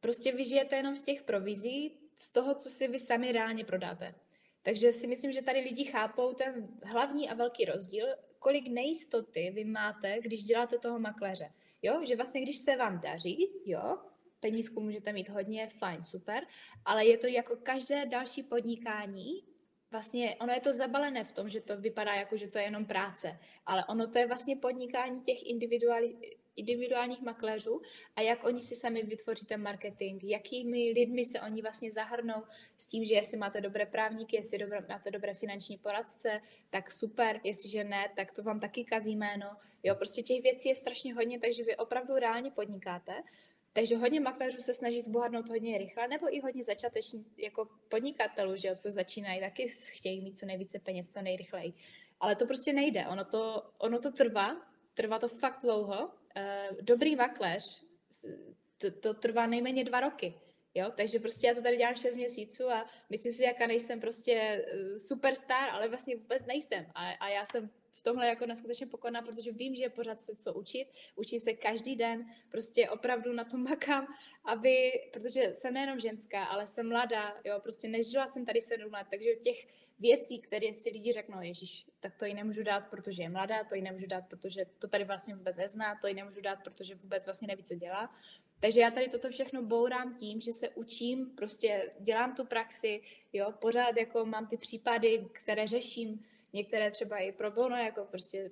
prostě vy žijete jenom z těch provizí, z toho, co si vy sami reálně prodáte. Takže si myslím, že tady lidi chápou ten hlavní a velký rozdíl, kolik nejistoty vy máte, když děláte toho makléře. Jo, že vlastně když se vám daří, jo, penízku můžete mít hodně, fajn, super, ale je to jako každé další podnikání, vlastně ono je to zabalené v tom, že to vypadá jako, že to je jenom práce, ale ono to je vlastně podnikání těch individuální, individuálních makléřů a jak oni si sami vytvoří ten marketing, jakými lidmi se oni vlastně zahrnou s tím, že jestli máte dobré právníky, jestli dobré, máte dobré finanční poradce, tak super, jestliže ne, tak to vám taky kazí jméno. Jo, prostě těch věcí je strašně hodně, takže vy opravdu reálně podnikáte. Takže hodně makléřů se snaží zbohatnout hodně rychle, nebo i hodně začátečních jako podnikatelů, že jo, co začínají, taky chtějí mít co nejvíce peněz, co nejrychleji. Ale to prostě nejde. Ono to, ono to trvá, trvá to fakt dlouho uh, dobrý makléř, to, to trvá nejméně dva roky. Jo? Takže prostě já to tady dělám 6 měsíců a myslím si, jaká nejsem prostě eh, superstar, ale vlastně vůbec nejsem. A, a já jsem tomhle jako neskutečně pokorná, protože vím, že je pořád se co učit, učím se každý den, prostě opravdu na tom makám, aby, protože jsem nejenom ženská, ale jsem mladá, jo, prostě nežila jsem tady sedm let, takže těch věcí, které si lidi řeknou, Ježíš, tak to ji nemůžu dát, protože je mladá, to ji nemůžu dát, protože to tady vlastně vůbec nezná, to ji nemůžu dát, protože vůbec vlastně neví, co dělá. Takže já tady toto všechno bourám tím, že se učím, prostě dělám tu praxi, jo, pořád jako mám ty případy, které řeším, některé třeba i pro bono, jako prostě,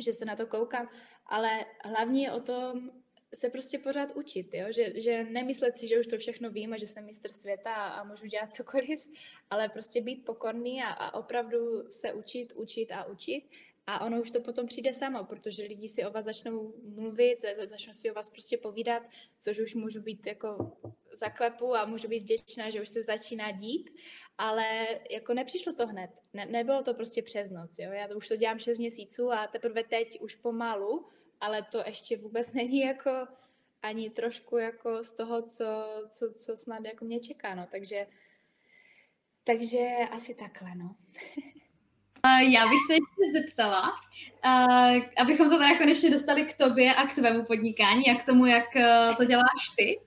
že se na to koukám, ale hlavně je o tom se prostě pořád učit, jo? Že, že nemyslet si, že už to všechno vím a že jsem mistr světa a, a můžu dělat cokoliv, ale prostě být pokorný a, a opravdu se učit, učit a učit a ono už to potom přijde samo, protože lidi si o vás začnou mluvit, začnou si o vás prostě povídat, což už můžu být jako zaklepu a můžu být vděčná, že už se začíná dít, ale jako nepřišlo to hned, ne, nebylo to prostě přes noc, jo? já to už to dělám 6 měsíců a teprve teď už pomalu ale to ještě vůbec není jako ani trošku jako z toho, co, co, co snad jako mě čeká, no, takže, takže asi takhle, no. Já bych se ještě zeptala, abychom se teda konečně dostali k tobě a k tvému podnikání a k tomu, jak e, to děláš ty.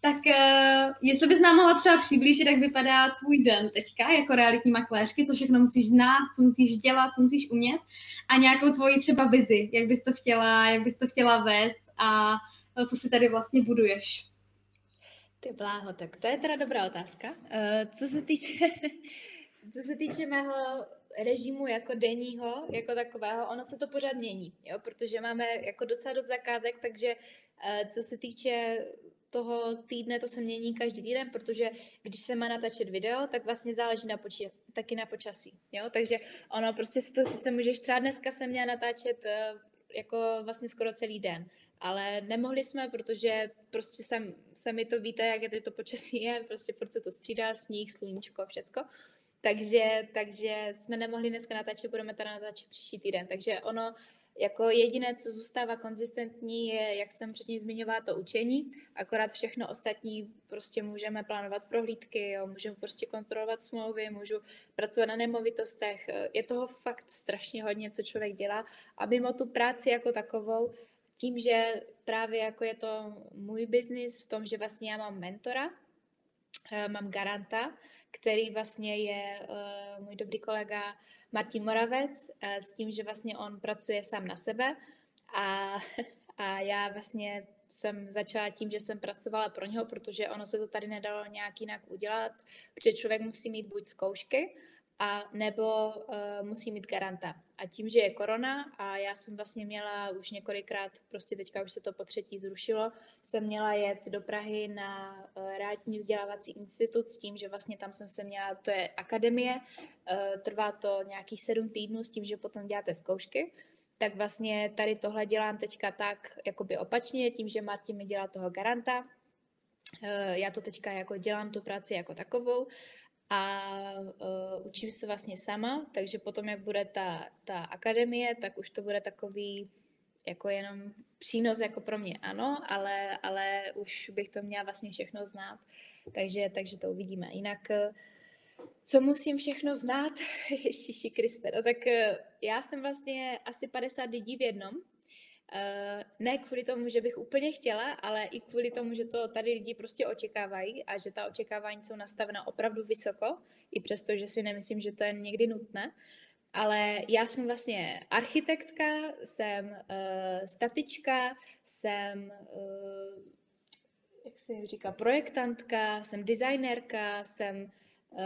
Tak e, jestli bys nám mohla třeba přiblížit, jak vypadá tvůj den teďka jako realitní makléřky, to všechno musíš znát, co musíš dělat, co musíš umět a nějakou tvoji třeba vizi, jak bys to chtěla, jak bys to chtěla vést a co si tady vlastně buduješ. Ty bláho, tak to je teda dobrá otázka. Uh, co se týče, co se týče mého režimu jako denního, jako takového, ono se to pořád mění, jo, protože máme jako docela dost zakázek, takže uh, co se týče toho týdne to se mění každý týden, protože když se má natáčet video, tak vlastně záleží na poči- taky na počasí. Jo? Takže ono prostě si to sice můžeš, třeba dneska jsem měla natáčet eh, jako vlastně skoro celý den, ale nemohli jsme, protože prostě sem, mi to víte, jak je to počasí je, prostě furt se to střídá, sníh, sluníčko, všecko. takže, takže jsme nemohli dneska natáčet, budeme teda natáčet příští týden. Takže ono, jako jediné, co zůstává konzistentní, je, jak jsem předtím zmiňovala, to učení. Akorát všechno ostatní prostě můžeme plánovat prohlídky, jo, můžeme prostě kontrolovat smlouvy, můžu pracovat na nemovitostech. Je toho fakt strašně hodně, co člověk dělá. A mimo tu práci jako takovou, tím, že právě jako je to můj biznis v tom, že vlastně já mám mentora, mám garanta, který vlastně je uh, můj dobrý kolega Martin Moravec, uh, s tím, že vlastně on pracuje sám na sebe a, a já vlastně jsem začala tím, že jsem pracovala pro něho, protože ono se to tady nedalo nějak jinak udělat, protože člověk musí mít buď zkoušky, a nebo uh, musí mít garanta. A tím, že je korona a já jsem vlastně měla už několikrát, prostě teďka už se to po třetí zrušilo, jsem měla jet do Prahy na uh, Realitní vzdělávací institut s tím, že vlastně tam jsem se měla, to je akademie, uh, trvá to nějakých sedm týdnů s tím, že potom děláte zkoušky, tak vlastně tady tohle dělám teďka tak jakoby opačně, tím, že Martin mi dělá toho garanta, já to teďka jako dělám tu práci jako takovou a uh, učím se vlastně sama, takže potom, jak bude ta, ta akademie, tak už to bude takový jako jenom přínos jako pro mě, ano, ale, ale už bych to měla vlastně všechno znát, takže, takže to uvidíme. Jinak, e, co musím všechno znát? Ježiši Kriste, no tak e, já jsem vlastně asi 50 lidí v jednom, ne kvůli tomu, že bych úplně chtěla, ale i kvůli tomu, že to tady lidi prostě očekávají a že ta očekávání jsou nastavena opravdu vysoko, i přesto, že si nemyslím, že to je někdy nutné. Ale já jsem vlastně architektka, jsem uh, statička, jsem, uh, jak se říká, projektantka, jsem designérka, jsem uh,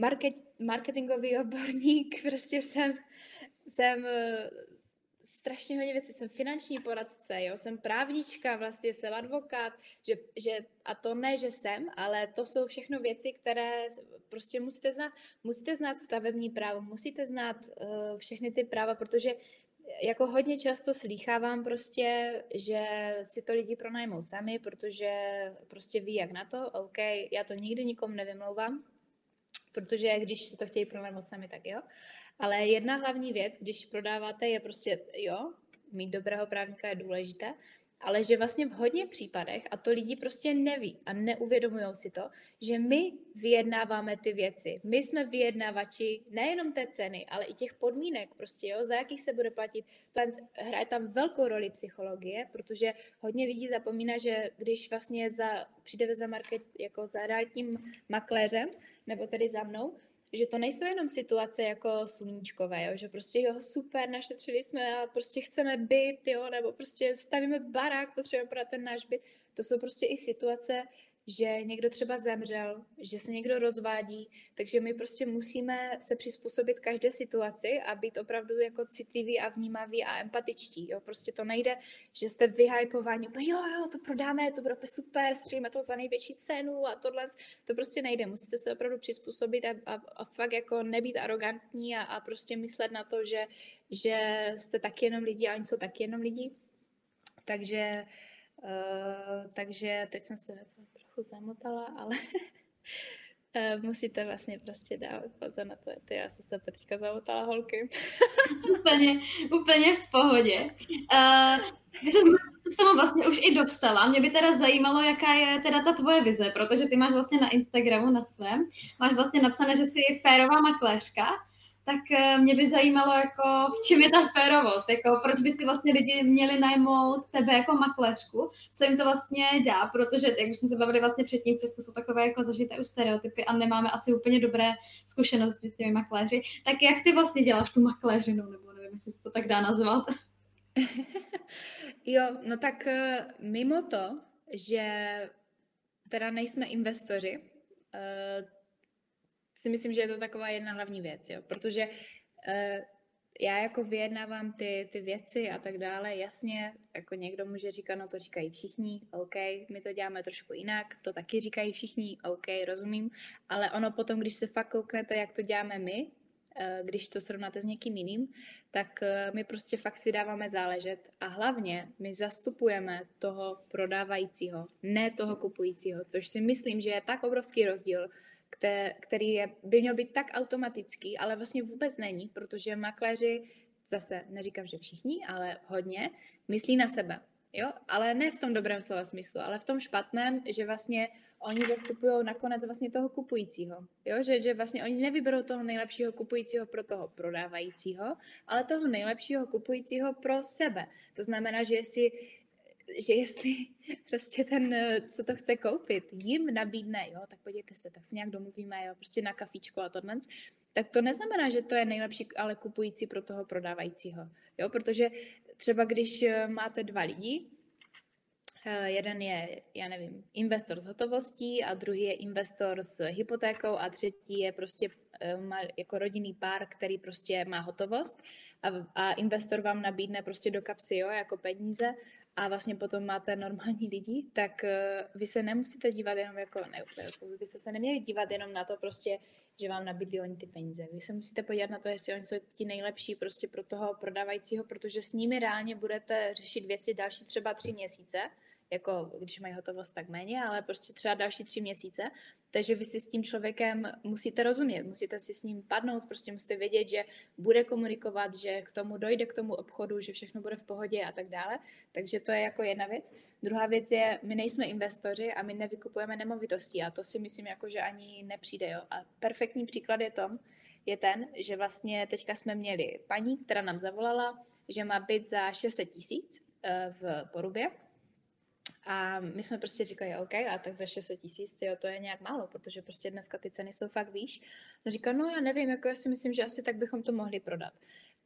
market, marketingový odborník, prostě jsem, jsem strašně hodně věcí. Jsem finanční poradce, jo, jsem právnička, vlastně jsem advokát, že, že, a to ne, že jsem, ale to jsou všechno věci, které prostě musíte znát. Musíte znát stavební právo, musíte znát uh, všechny ty práva, protože jako hodně často slýchávám prostě, že si to lidi pronajmou sami, protože prostě ví, jak na to, OK, já to nikdy nikomu nevymlouvám, protože když si to chtějí pronajmout sami, tak jo. Ale jedna hlavní věc, když prodáváte, je prostě, jo, mít dobrého právníka je důležité, ale že vlastně v hodně případech, a to lidi prostě neví a neuvědomují si to, že my vyjednáváme ty věci. My jsme vyjednávači nejenom té ceny, ale i těch podmínek, prostě jo, za jakých se bude platit. To hraje tam velkou roli psychologie, protože hodně lidí zapomíná, že když vlastně za, přijdete za market jako za realitním makléřem, nebo tedy za mnou, že to nejsou jenom situace jako sluníčkové, jo, že prostě jo, super, našetřili jsme a prostě chceme byt, jo, nebo prostě stavíme barák, potřebujeme prodat ten náš byt. To jsou prostě i situace, že někdo třeba zemřel, že se někdo rozvádí, takže my prostě musíme se přizpůsobit každé situaci a být opravdu jako citliví a vnímaví a empatičtí. Jo? Prostě to nejde, že jste vyhypováni, jo, jo, to prodáme, to bude super, střelíme to za největší cenu a tohle. To prostě nejde. Musíte se opravdu přizpůsobit a, a, a fakt jako nebýt arrogantní a, a prostě myslet na to, že, že jste taky jenom lidi a oni jsou taky jenom lidi. Takže Uh, takže teď jsem se trochu zamotala, ale uh, musíte vlastně prostě dávat pozor na to. Ty, já jsem se teďka zamotala holky. úplně, úplně v pohodě. Uh, jsi se tomu vlastně už i dostala. Mě by teda zajímalo, jaká je teda ta tvoje vize, protože ty máš vlastně na Instagramu, na svém, máš vlastně napsané, že jsi férová makléřka tak eh, mě by zajímalo, jako, v čem je ta férovost, jako, proč by si vlastně lidi měli najmout tebe jako makléřku, co jim to vlastně dá, protože, jak už jsme se bavili vlastně předtím, v Česku jsou takové jako zažité už stereotypy a nemáme asi úplně dobré zkušenosti s těmi makléři, tak jak ty vlastně děláš tu makléřinu, nebo nevím, jestli se to tak dá nazvat? jo, no tak eh, mimo to, že teda nejsme investoři, eh, si myslím, že je to taková jedna hlavní věc, jo, protože uh, já jako vyjednávám ty, ty věci a tak dále, jasně, jako někdo může říkat, no to říkají všichni, OK, my to děláme trošku jinak, to taky říkají všichni, OK, rozumím, ale ono potom, když se fakt kouknete, jak to děláme my, eh, když to srovnáte s někým jiným, tak eh, my prostě fakt si dáváme záležet. A hlavně my zastupujeme toho prodávajícího, ne toho kupujícího, což si myslím, že je tak obrovský rozdíl, který je, by měl být tak automatický, ale vlastně vůbec není, protože makléři, zase neříkám, že všichni, ale hodně, myslí na sebe. Jo? Ale ne v tom dobrém slova smyslu, ale v tom špatném, že vlastně oni zastupují nakonec vlastně toho kupujícího. Jo? Že, že vlastně oni nevyberou toho nejlepšího kupujícího pro toho prodávajícího, ale toho nejlepšího kupujícího pro sebe. To znamená, že jestli že jestli prostě ten, co to chce koupit, jim nabídne, jo, tak podívejte se, tak se nějak domluvíme, jo, prostě na kafičko a tohle, tak to neznamená, že to je nejlepší, ale kupující pro toho prodávajícího, jo, protože třeba když eh, máte dva lidi, eh, jeden je, já nevím, investor s hotovostí a druhý je investor s hypotékou a třetí je prostě eh, jako rodinný pár, který prostě má hotovost a, a investor vám nabídne prostě do kapsy, jo, jako peníze a vlastně potom máte normální lidi, tak vy se nemusíte dívat jenom jako, ne, vy byste se neměli dívat jenom na to prostě, že vám nabídli oni ty peníze. Vy se musíte podívat na to, jestli oni jsou ti nejlepší prostě pro toho prodávajícího, protože s nimi reálně budete řešit věci další třeba tři měsíce, jako když mají hotovost tak méně, ale prostě třeba další tři měsíce. Takže vy si s tím člověkem musíte rozumět, musíte si s ním padnout, prostě musíte vědět, že bude komunikovat, že k tomu dojde k tomu obchodu, že všechno bude v pohodě a tak dále. Takže to je jako jedna věc. Druhá věc je, my nejsme investoři a my nevykupujeme nemovitosti a to si myslím, jako, že ani nepřijde. Jo? A perfektní příklad je tom, je ten, že vlastně teďka jsme měli paní, která nám zavolala, že má byt za 600 tisíc eh, v Porubě a my jsme prostě říkali, OK, a tak za 600 tisíc, to je nějak málo, protože prostě dneska ty ceny jsou fakt výš. No říká, no já nevím, jako já si myslím, že asi tak bychom to mohli prodat.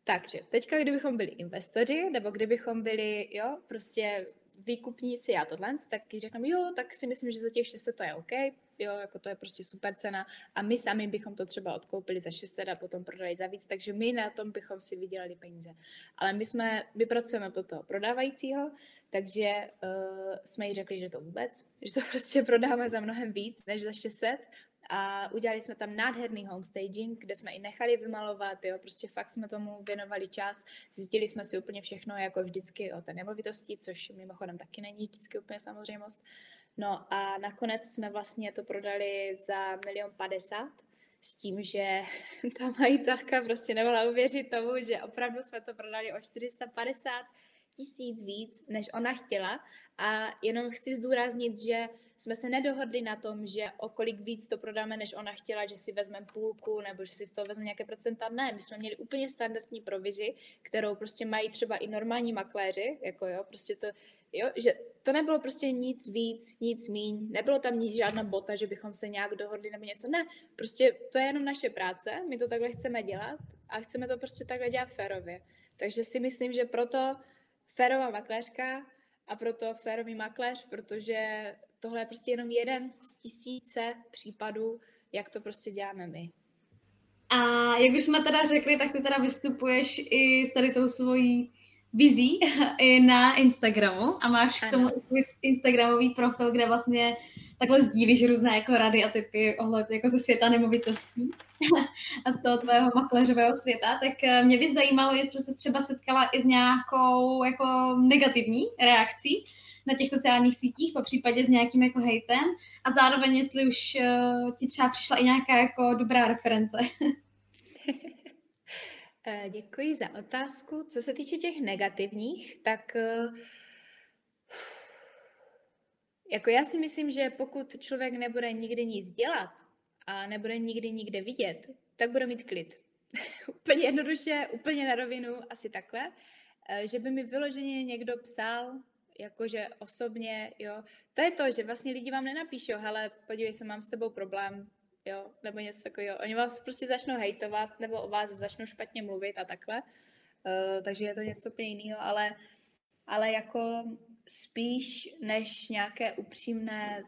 Takže teďka, kdybychom byli investoři, nebo kdybychom byli, jo, prostě výkupníci a tohle, tak řekneme, jo, tak si myslím, že za těch 600 to je OK, jo, jako to je prostě super cena a my sami bychom to třeba odkoupili za 600 a potom prodali za víc, takže my na tom bychom si vydělali peníze. Ale my jsme, my pracujeme pro toho prodávajícího, takže uh, jsme jí řekli, že to vůbec, že to prostě prodáme za mnohem víc než za 600 a udělali jsme tam nádherný homestaging, kde jsme i nechali vymalovat, jo, prostě fakt jsme tomu věnovali čas, zjistili jsme si úplně všechno, jako vždycky o té nemovitosti, což mimochodem taky není vždycky úplně samozřejmost. No a nakonec jsme vlastně to prodali za milion padesát, s tím, že ta majitelka prostě nemohla uvěřit tomu, že opravdu jsme to prodali o 450 tisíc víc, než ona chtěla. A jenom chci zdůraznit, že jsme se nedohodli na tom, že o kolik víc to prodáme, než ona chtěla, že si vezmeme půlku nebo že si z toho vezme nějaké procenta. Ne, my jsme měli úplně standardní provizi, kterou prostě mají třeba i normální makléři, jako jo, prostě to, jo, že to nebylo prostě nic víc, nic míň, nebylo tam nic, žádná bota, že bychom se nějak dohodli nebo něco. Ne, prostě to je jenom naše práce, my to takhle chceme dělat a chceme to prostě takhle dělat férově. Takže si myslím, že proto férová makléřka a proto férový makléř, protože tohle je prostě jenom jeden z tisíce případů, jak to prostě děláme my. A jak už jsme teda řekli, tak ty teda vystupuješ i s tady tou svojí vizí i na Instagramu a máš ano. k tomu Instagramový profil, kde vlastně takhle sdílíš různé jako rady a typy ohled jako ze světa nemovitostí a z toho tvého makléřového světa, tak eh, mě by zajímalo, jestli se třeba setkala i s nějakou jako negativní reakcí na těch sociálních sítích, po případě s nějakým jako hejtem a zároveň jestli už uh, ti třeba přišla i nějaká jako dobrá reference. Eh, děkuji za otázku. Co se týče těch negativních, tak jako já si myslím, že pokud člověk nebude nikdy nic dělat a nebude nikdy nikde vidět, tak bude mít klid. úplně jednoduše, úplně na rovinu, asi takhle. Eh, že by mi vyloženě někdo psal, jakože osobně, jo. To je to, že vlastně lidi vám nenapíšou, ale podívej se, mám s tebou problém, jo, nebo něco takového. Oni vás prostě začnou hejtovat, nebo o vás začnou špatně mluvit a takhle. Uh, takže je to něco úplně jiného, ale, ale jako spíš než nějaké upřímné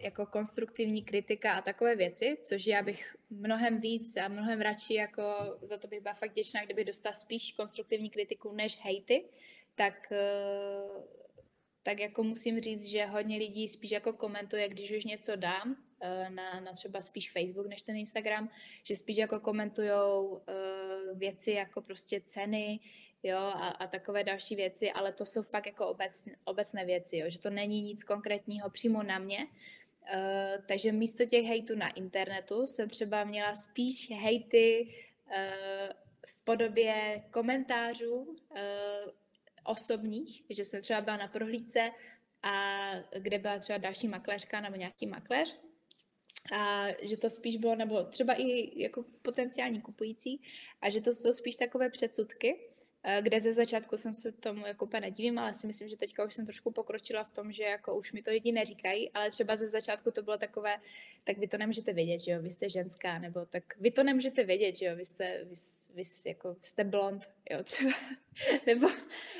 jako konstruktivní kritika a takové věci, což já bych mnohem víc a mnohem radši jako za to bych byla fakt děčná, kdyby dostala spíš konstruktivní kritiku než hejty, tak, eh, tak jako musím říct, že hodně lidí spíš jako komentuje, když už něco dám, eh, na, na třeba spíš Facebook než ten Instagram, že spíš jako komentujou eh, věci jako prostě ceny, jo, a, a takové další věci, ale to jsou fakt jako obec, obecné věci, jo, že to není nic konkrétního přímo na mě, Uh, takže místo těch hejtů na internetu jsem třeba měla spíš hejty uh, v podobě komentářů uh, osobních, že jsem třeba byla na prohlídce a kde byla třeba další makléřka nebo nějaký makléř. A že to spíš bylo, nebo třeba i jako potenciální kupující, a že to jsou spíš takové předsudky, kde ze začátku jsem se tomu jako úplně nedivím, ale si myslím, že teďka už jsem trošku pokročila v tom, že jako už mi to lidi neříkají, ale třeba ze začátku to bylo takové, tak vy to nemůžete vědět, že jo, vy jste ženská, nebo tak vy to nemůžete vědět, že jo, vy jste, vy, vy jako jste blond, jo, třeba, nebo,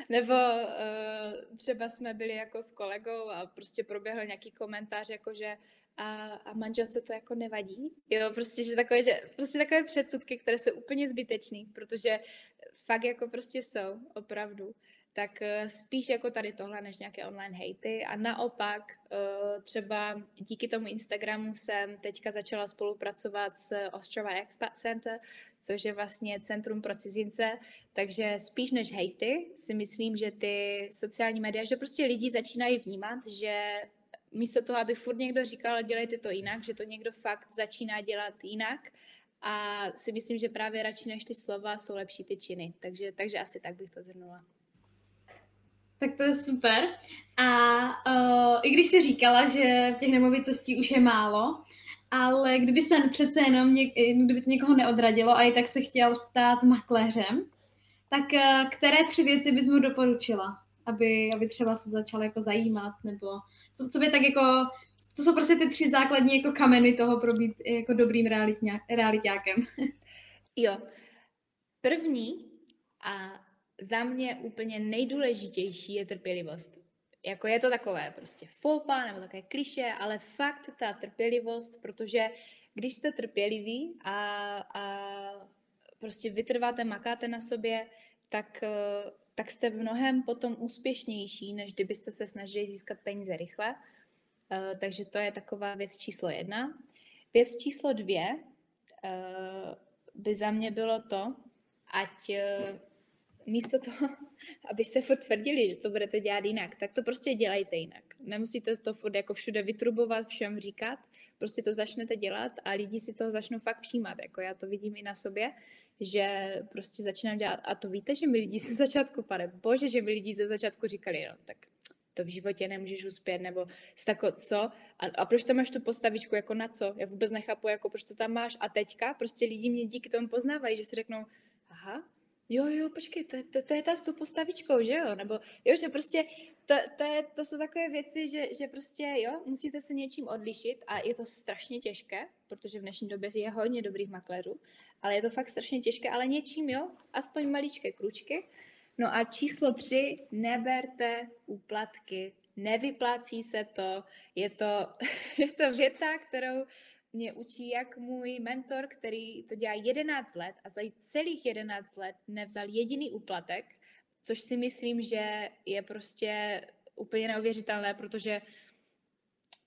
nebo uh, třeba jsme byli jako s kolegou a prostě proběhl nějaký komentář, jako že a, a manželce to jako nevadí. Jo, prostě, že takové, že, prostě takové předsudky, které jsou úplně zbytečné, protože fakt jako prostě jsou, opravdu. Tak eh, spíš jako tady tohle, než nějaké online hejty. A naopak, eh, třeba díky tomu Instagramu jsem teďka začala spolupracovat s Ostrava Expat Center, což je vlastně centrum pro cizince, takže spíš než hejty si myslím, že ty sociální média, že prostě lidi začínají vnímat, že místo toho, aby furt někdo říkal, dělejte to jinak, že to někdo fakt začíná dělat jinak a si myslím, že právě radši než ty slova jsou lepší ty činy. Takže, takže asi tak bych to zhrnula. Tak to je super. A uh, i když jsi říkala, že těch nemovitostí už je málo, ale kdyby se přece jenom, něk, kdyby to někoho neodradilo a i tak se chtěl stát makléřem, tak uh, které tři věci bys mu doporučila, aby, aby třeba se začal jako zajímat, nebo co, co by tak jako, to jsou prostě ty tři základní jako kameny toho pro být jako dobrým realitákem. Jo. První a za mě úplně nejdůležitější je trpělivost. Jako je to takové prostě fopa nebo také kliše, ale fakt ta trpělivost, protože když jste trpěliví a, a prostě vytrváte, makáte na sobě, tak, tak jste mnohem potom úspěšnější, než kdybyste se snažili získat peníze rychle. Uh, takže to je taková věc číslo jedna. Věc číslo dvě uh, by za mě bylo to, ať uh, místo toho, abyste furt tvrdili, že to budete dělat jinak, tak to prostě dělejte jinak. Nemusíte to furt jako všude vytrubovat, všem říkat, prostě to začnete dělat a lidi si toho začnou fakt všímat. Jako já to vidím i na sobě, že prostě začínám dělat. A to víte, že mi lidi ze začátku, pane bože, že mi lidi ze začátku říkali, no tak to v životě nemůžeš uspět, nebo tako, co? A, a proč tam máš tu postavičku, jako na co? Já vůbec nechápu, jako proč to tam máš. A teďka prostě lidi mě díky tomu poznávají, že si řeknou, aha, jo, jo, počkej, to, to, to je ta s tou postavičkou, že jo? Nebo jo, že prostě to, to, je, to jsou takové věci, že, že prostě jo, musíte se něčím odlišit a je to strašně těžké, protože v dnešní době je hodně dobrých makléřů, ale je to fakt strašně těžké, ale něčím jo, aspoň maličké kručky. No a číslo tři, neberte úplatky, nevyplácí se to, je to, je to věta, kterou mě učí jak můj mentor, který to dělá 11 let a za celých 11 let nevzal jediný úplatek, což si myslím, že je prostě úplně neuvěřitelné, protože,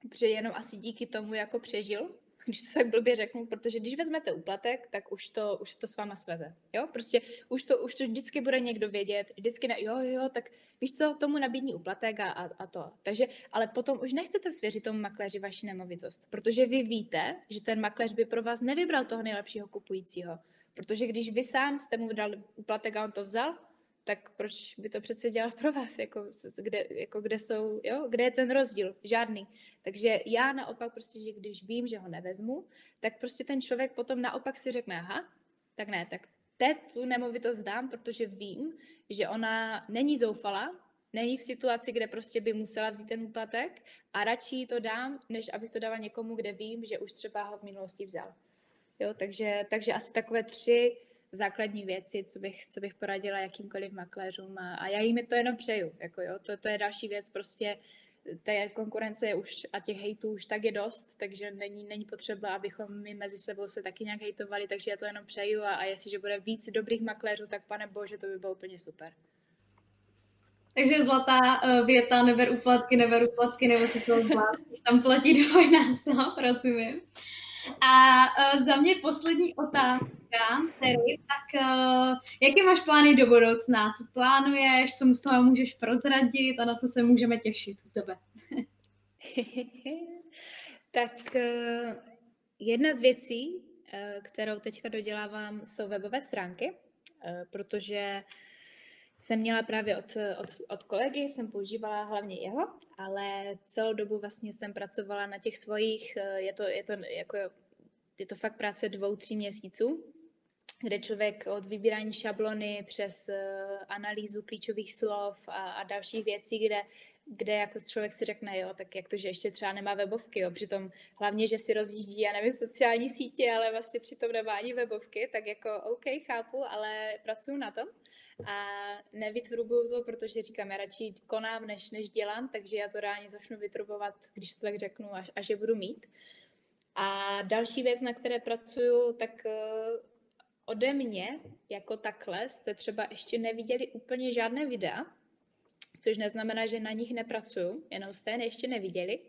protože jenom asi díky tomu jako přežil když to tak blbě řeknu, protože když vezmete úplatek, tak už to, už to s váma sveze. Jo? Prostě už to, už to vždycky bude někdo vědět, vždycky ne, jo, jo, tak víš co, tomu nabídní úplatek a, a, a to. Takže, ale potom už nechcete svěřit tomu makléři vaši nemovitost, protože vy víte, že ten makléř by pro vás nevybral toho nejlepšího kupujícího. Protože když vy sám jste mu dal úplatek a on to vzal, tak proč by to přece dělat pro vás, jako kde, jako kde jsou, jo, kde je ten rozdíl? Žádný. Takže já naopak prostě, že když vím, že ho nevezmu, tak prostě ten člověk potom naopak si řekne, aha, tak ne, tak teď tu nemovitost dám, protože vím, že ona není zoufala, není v situaci, kde prostě by musela vzít ten úplatek a radši to dám, než abych to dala někomu, kde vím, že už třeba ho v minulosti vzal. Jo, takže, takže asi takové tři základní věci, co bych, co bych poradila jakýmkoliv makléřům a, a já jim to jenom přeju. Jako jo, to, to je další věc, prostě té konkurence je už a těch hejtů už tak je dost, takže není, není potřeba, abychom my mezi sebou se taky nějak hejtovali, takže já to jenom přeju a, a jestliže bude víc dobrých makléřů, tak pane bože, to by bylo úplně super. Takže zlatá uh, věta, neber úplatky, neber úplatky, nebo si to když tam platí dvojnásob, rozumím. A uh, za mě poslední otázka, tedy, tak uh, jaké máš plány do budoucna? Co plánuješ, co z toho můžeš prozradit a na co se můžeme těšit u tebe? Tak uh, jedna z věcí, uh, kterou teďka dodělávám, jsou webové stránky, uh, protože jsem měla právě od, od, od kolegy, jsem používala hlavně jeho, ale celou dobu vlastně jsem pracovala na těch svojich, je to, je to, jako, je to fakt práce dvou, tří měsíců, kde člověk od vybírání šablony přes analýzu klíčových slov a, a dalších věcí, kde kde jako člověk si řekne, jo, tak jak to, že ještě třeba nemá webovky, jo, přitom hlavně, že si rozjíždí, já nevím, sociální sítě, ale vlastně přitom nemá ani webovky, tak jako OK, chápu, ale pracuji na tom a nevytrubuju to, protože říkám, já radši konám, než, než dělám, takže já to reálně začnu vytrubovat, když to tak řeknu, až, až je budu mít. A další věc, na které pracuju, tak uh, ode mě, jako takhle, jste třeba ještě neviděli úplně žádné videa, což neznamená, že na nich nepracuju, jenom jste je ještě neviděli.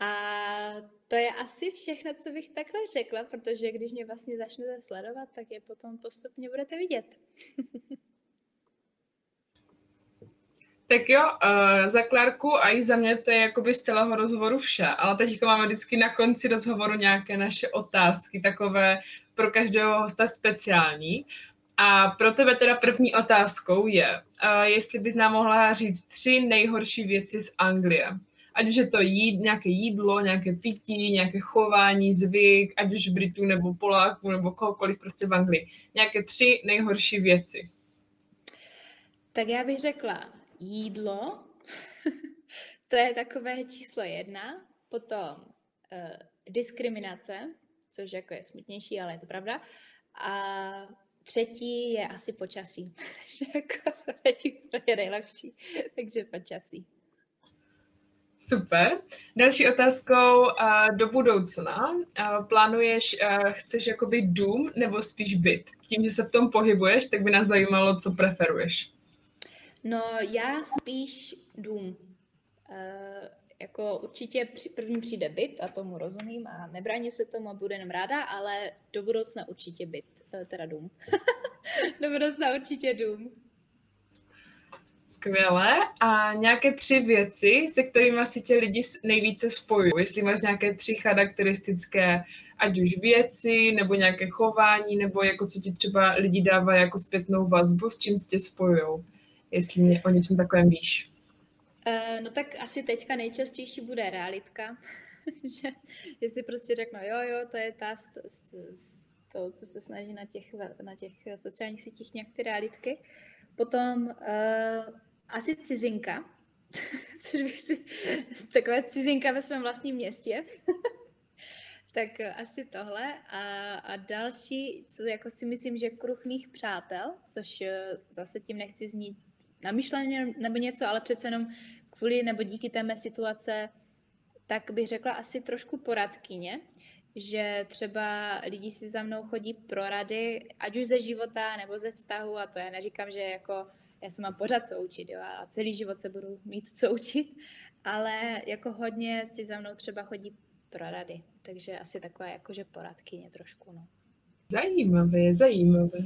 A to je asi všechno, co bych takhle řekla, protože když mě vlastně začnete sledovat, tak je potom postupně budete vidět. Tak jo, uh, za Klárku a i za mě to je jakoby z celého rozhovoru vše, ale teď máme vždycky na konci rozhovoru nějaké naše otázky, takové pro každého hosta speciální. A pro tebe teda první otázkou je, uh, jestli bys nám mohla říct tři nejhorší věci z Anglie. Ať už je to jíd, nějaké jídlo, nějaké pití, nějaké chování, zvyk, ať už Britů nebo Poláků nebo kohokoliv prostě v Anglii. Nějaké tři nejhorší věci. Tak já bych řekla jídlo, to je takové číslo jedna, potom uh, diskriminace, což jako je smutnější, ale je to pravda, a Třetí je asi počasí, že jako to je nejlepší, takže počasí. Super. Další otázkou uh, do budoucna. Uh, plánuješ, uh, chceš jakoby dům nebo spíš byt? Tím, že se v tom pohybuješ, tak by nás zajímalo, co preferuješ. No, já spíš dům. Uh, jako určitě při, první přijde byt a tomu rozumím a nebráním se tomu a budu jenom ráda, ale do budoucna určitě byt. Eh, teda dům. Do budoucna určitě dům. Skvěle. A nějaké tři věci, se kterými si tě lidi nejvíce spojují? Jestli máš nějaké tři charakteristické, ať už věci, nebo nějaké chování, nebo jako co ti třeba lidi dávají jako zpětnou vazbu, s čím se tě spojují? Jestli mě o něčem takovém víš. Uh, no tak asi teďka nejčastější bude realitka. že jestli prostě řeknu, jo, jo, to je ta st- to, co se snaží na těch, na těch sociálních sítích nějak ty realitky. Potom uh, asi cizinka, což bych si, takové cizinka ve svém vlastním městě. tak asi tohle. A, a další, co jako si myslím, že kruh mých přátel, což uh, zase tím nechci znít namyšleně nebo něco, ale přece jenom kvůli nebo díky té mé situace, tak bych řekla asi trošku poradkyně, že třeba lidi si za mnou chodí pro rady, ať už ze života nebo ze vztahu, a to já neříkám, že jako já se mám pořád co učit, jo, a celý život se budu mít co učit, ale jako hodně si za mnou třeba chodí pro rady, takže asi takové jakože poradkyně trošku, no. Zajímavé, zajímavé.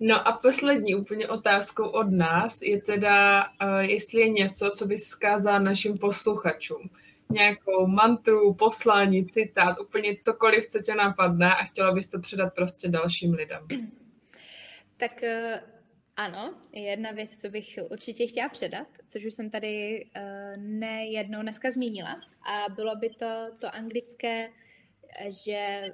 No a poslední úplně otázkou od nás je teda, uh, jestli je něco, co bys zkázal našim posluchačům nějakou mantru, poslání, citát, úplně cokoliv, co tě napadne a chtěla bys to předat prostě dalším lidem. Tak eh, ano, jedna věc, co bych určitě chtěla předat, což už jsem tady uh, nejednou dneska zmínila, a bylo by to to anglické že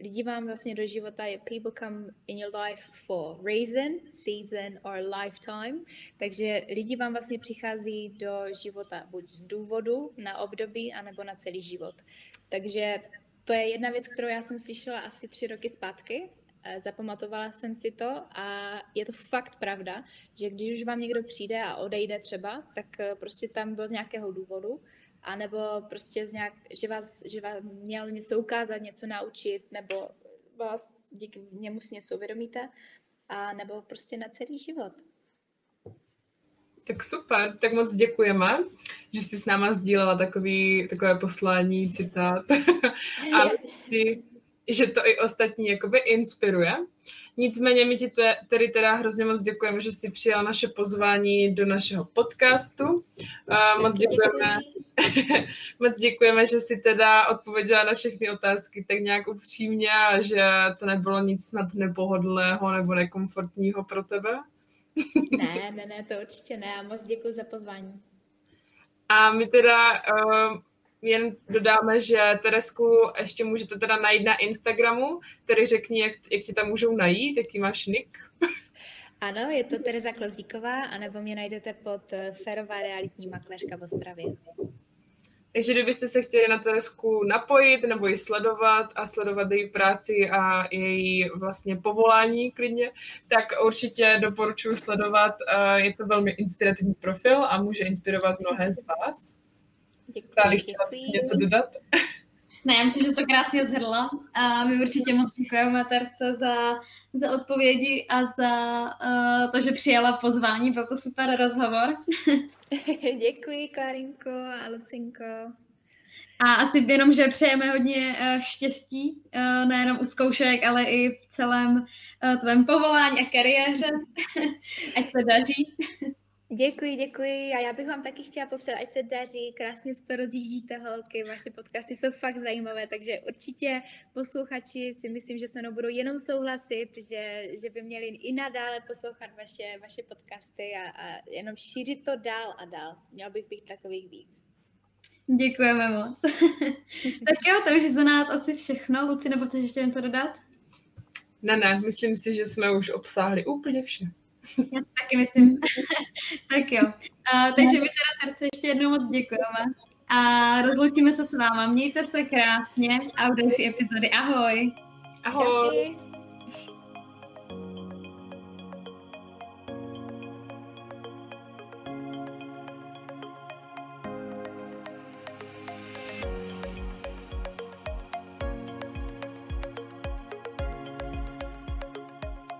lidi vám vlastně do života, people come in your life for reason, season or lifetime, takže lidi vám vlastně přichází do života buď z důvodu, na období, anebo na celý život. Takže to je jedna věc, kterou já jsem slyšela asi tři roky zpátky, zapamatovala jsem si to a je to fakt pravda, že když už vám někdo přijde a odejde třeba, tak prostě tam byl z nějakého důvodu anebo prostě z nějak, že, vás, že vám měl něco ukázat, něco naučit, nebo vás díky němu si něco uvědomíte, a nebo prostě na celý život. Tak super, tak moc děkujeme, že jsi s náma sdílela takový, takové poslání, citát a si, že to i ostatní jakoby inspiruje. Nicméně my ti te, tedy teda hrozně moc děkujeme, že jsi přijala naše pozvání do našeho podcastu. Uh, moc děkujeme, moc děkujeme, že jsi teda odpověděla na všechny otázky tak nějak upřímně a že to nebylo nic snad nepohodlného nebo nekomfortního pro tebe. ne, ne, ne, to určitě ne a moc děkuji za pozvání. A my teda uh, jen dodáme, že Teresku ještě můžete teda najít na Instagramu, tedy řekni, jak, jak ti tam můžou najít, jaký máš nick. Ano, je to Tereza Klozíková, anebo mě najdete pod eh, Ferová realitní makléřka v Ostravě. Takže kdybyste se chtěli na Teresku napojit nebo ji sledovat a sledovat její práci a její vlastně povolání klidně, tak určitě doporučuji sledovat. Eh, je to velmi inspirativní profil a může inspirovat mnohé z vás. Děkuji, Tady chtěla si něco dodat? Ne, já myslím, že jsi to krásně zhrla a my určitě moc děkujeme Terce za, za odpovědi a za uh, to, že přijala pozvání, byl to super rozhovor. Děkuji, Klarinko a Lucinko. A asi jenom, že přejeme hodně uh, štěstí, uh, nejenom u zkoušek, ale i v celém uh, tvém povolání a kariéře. Ať se daří. Děkuji, děkuji. A já bych vám taky chtěla popřát, ať se daří, krásně se to rozjíždíte holky, vaše podcasty jsou fakt zajímavé, takže určitě posluchači si myslím, že se mnou budou jenom souhlasit, že, že by měli i nadále poslouchat vaše, vaše podcasty a, a jenom šířit to dál a dál. Měl bych být takových víc. Děkujeme moc. tak jo, to už je za nás asi všechno. Luci, nebo chceš ještě něco dodat? Ne, ne, myslím si, že jsme už obsáhli úplně vše. Já taky myslím. tak jo. Uh, takže my teda Terce ještě jednou moc děkujeme. A rozloučíme se s váma. Mějte se krásně a u další epizody. Ahoj. Ahoj. Čauky.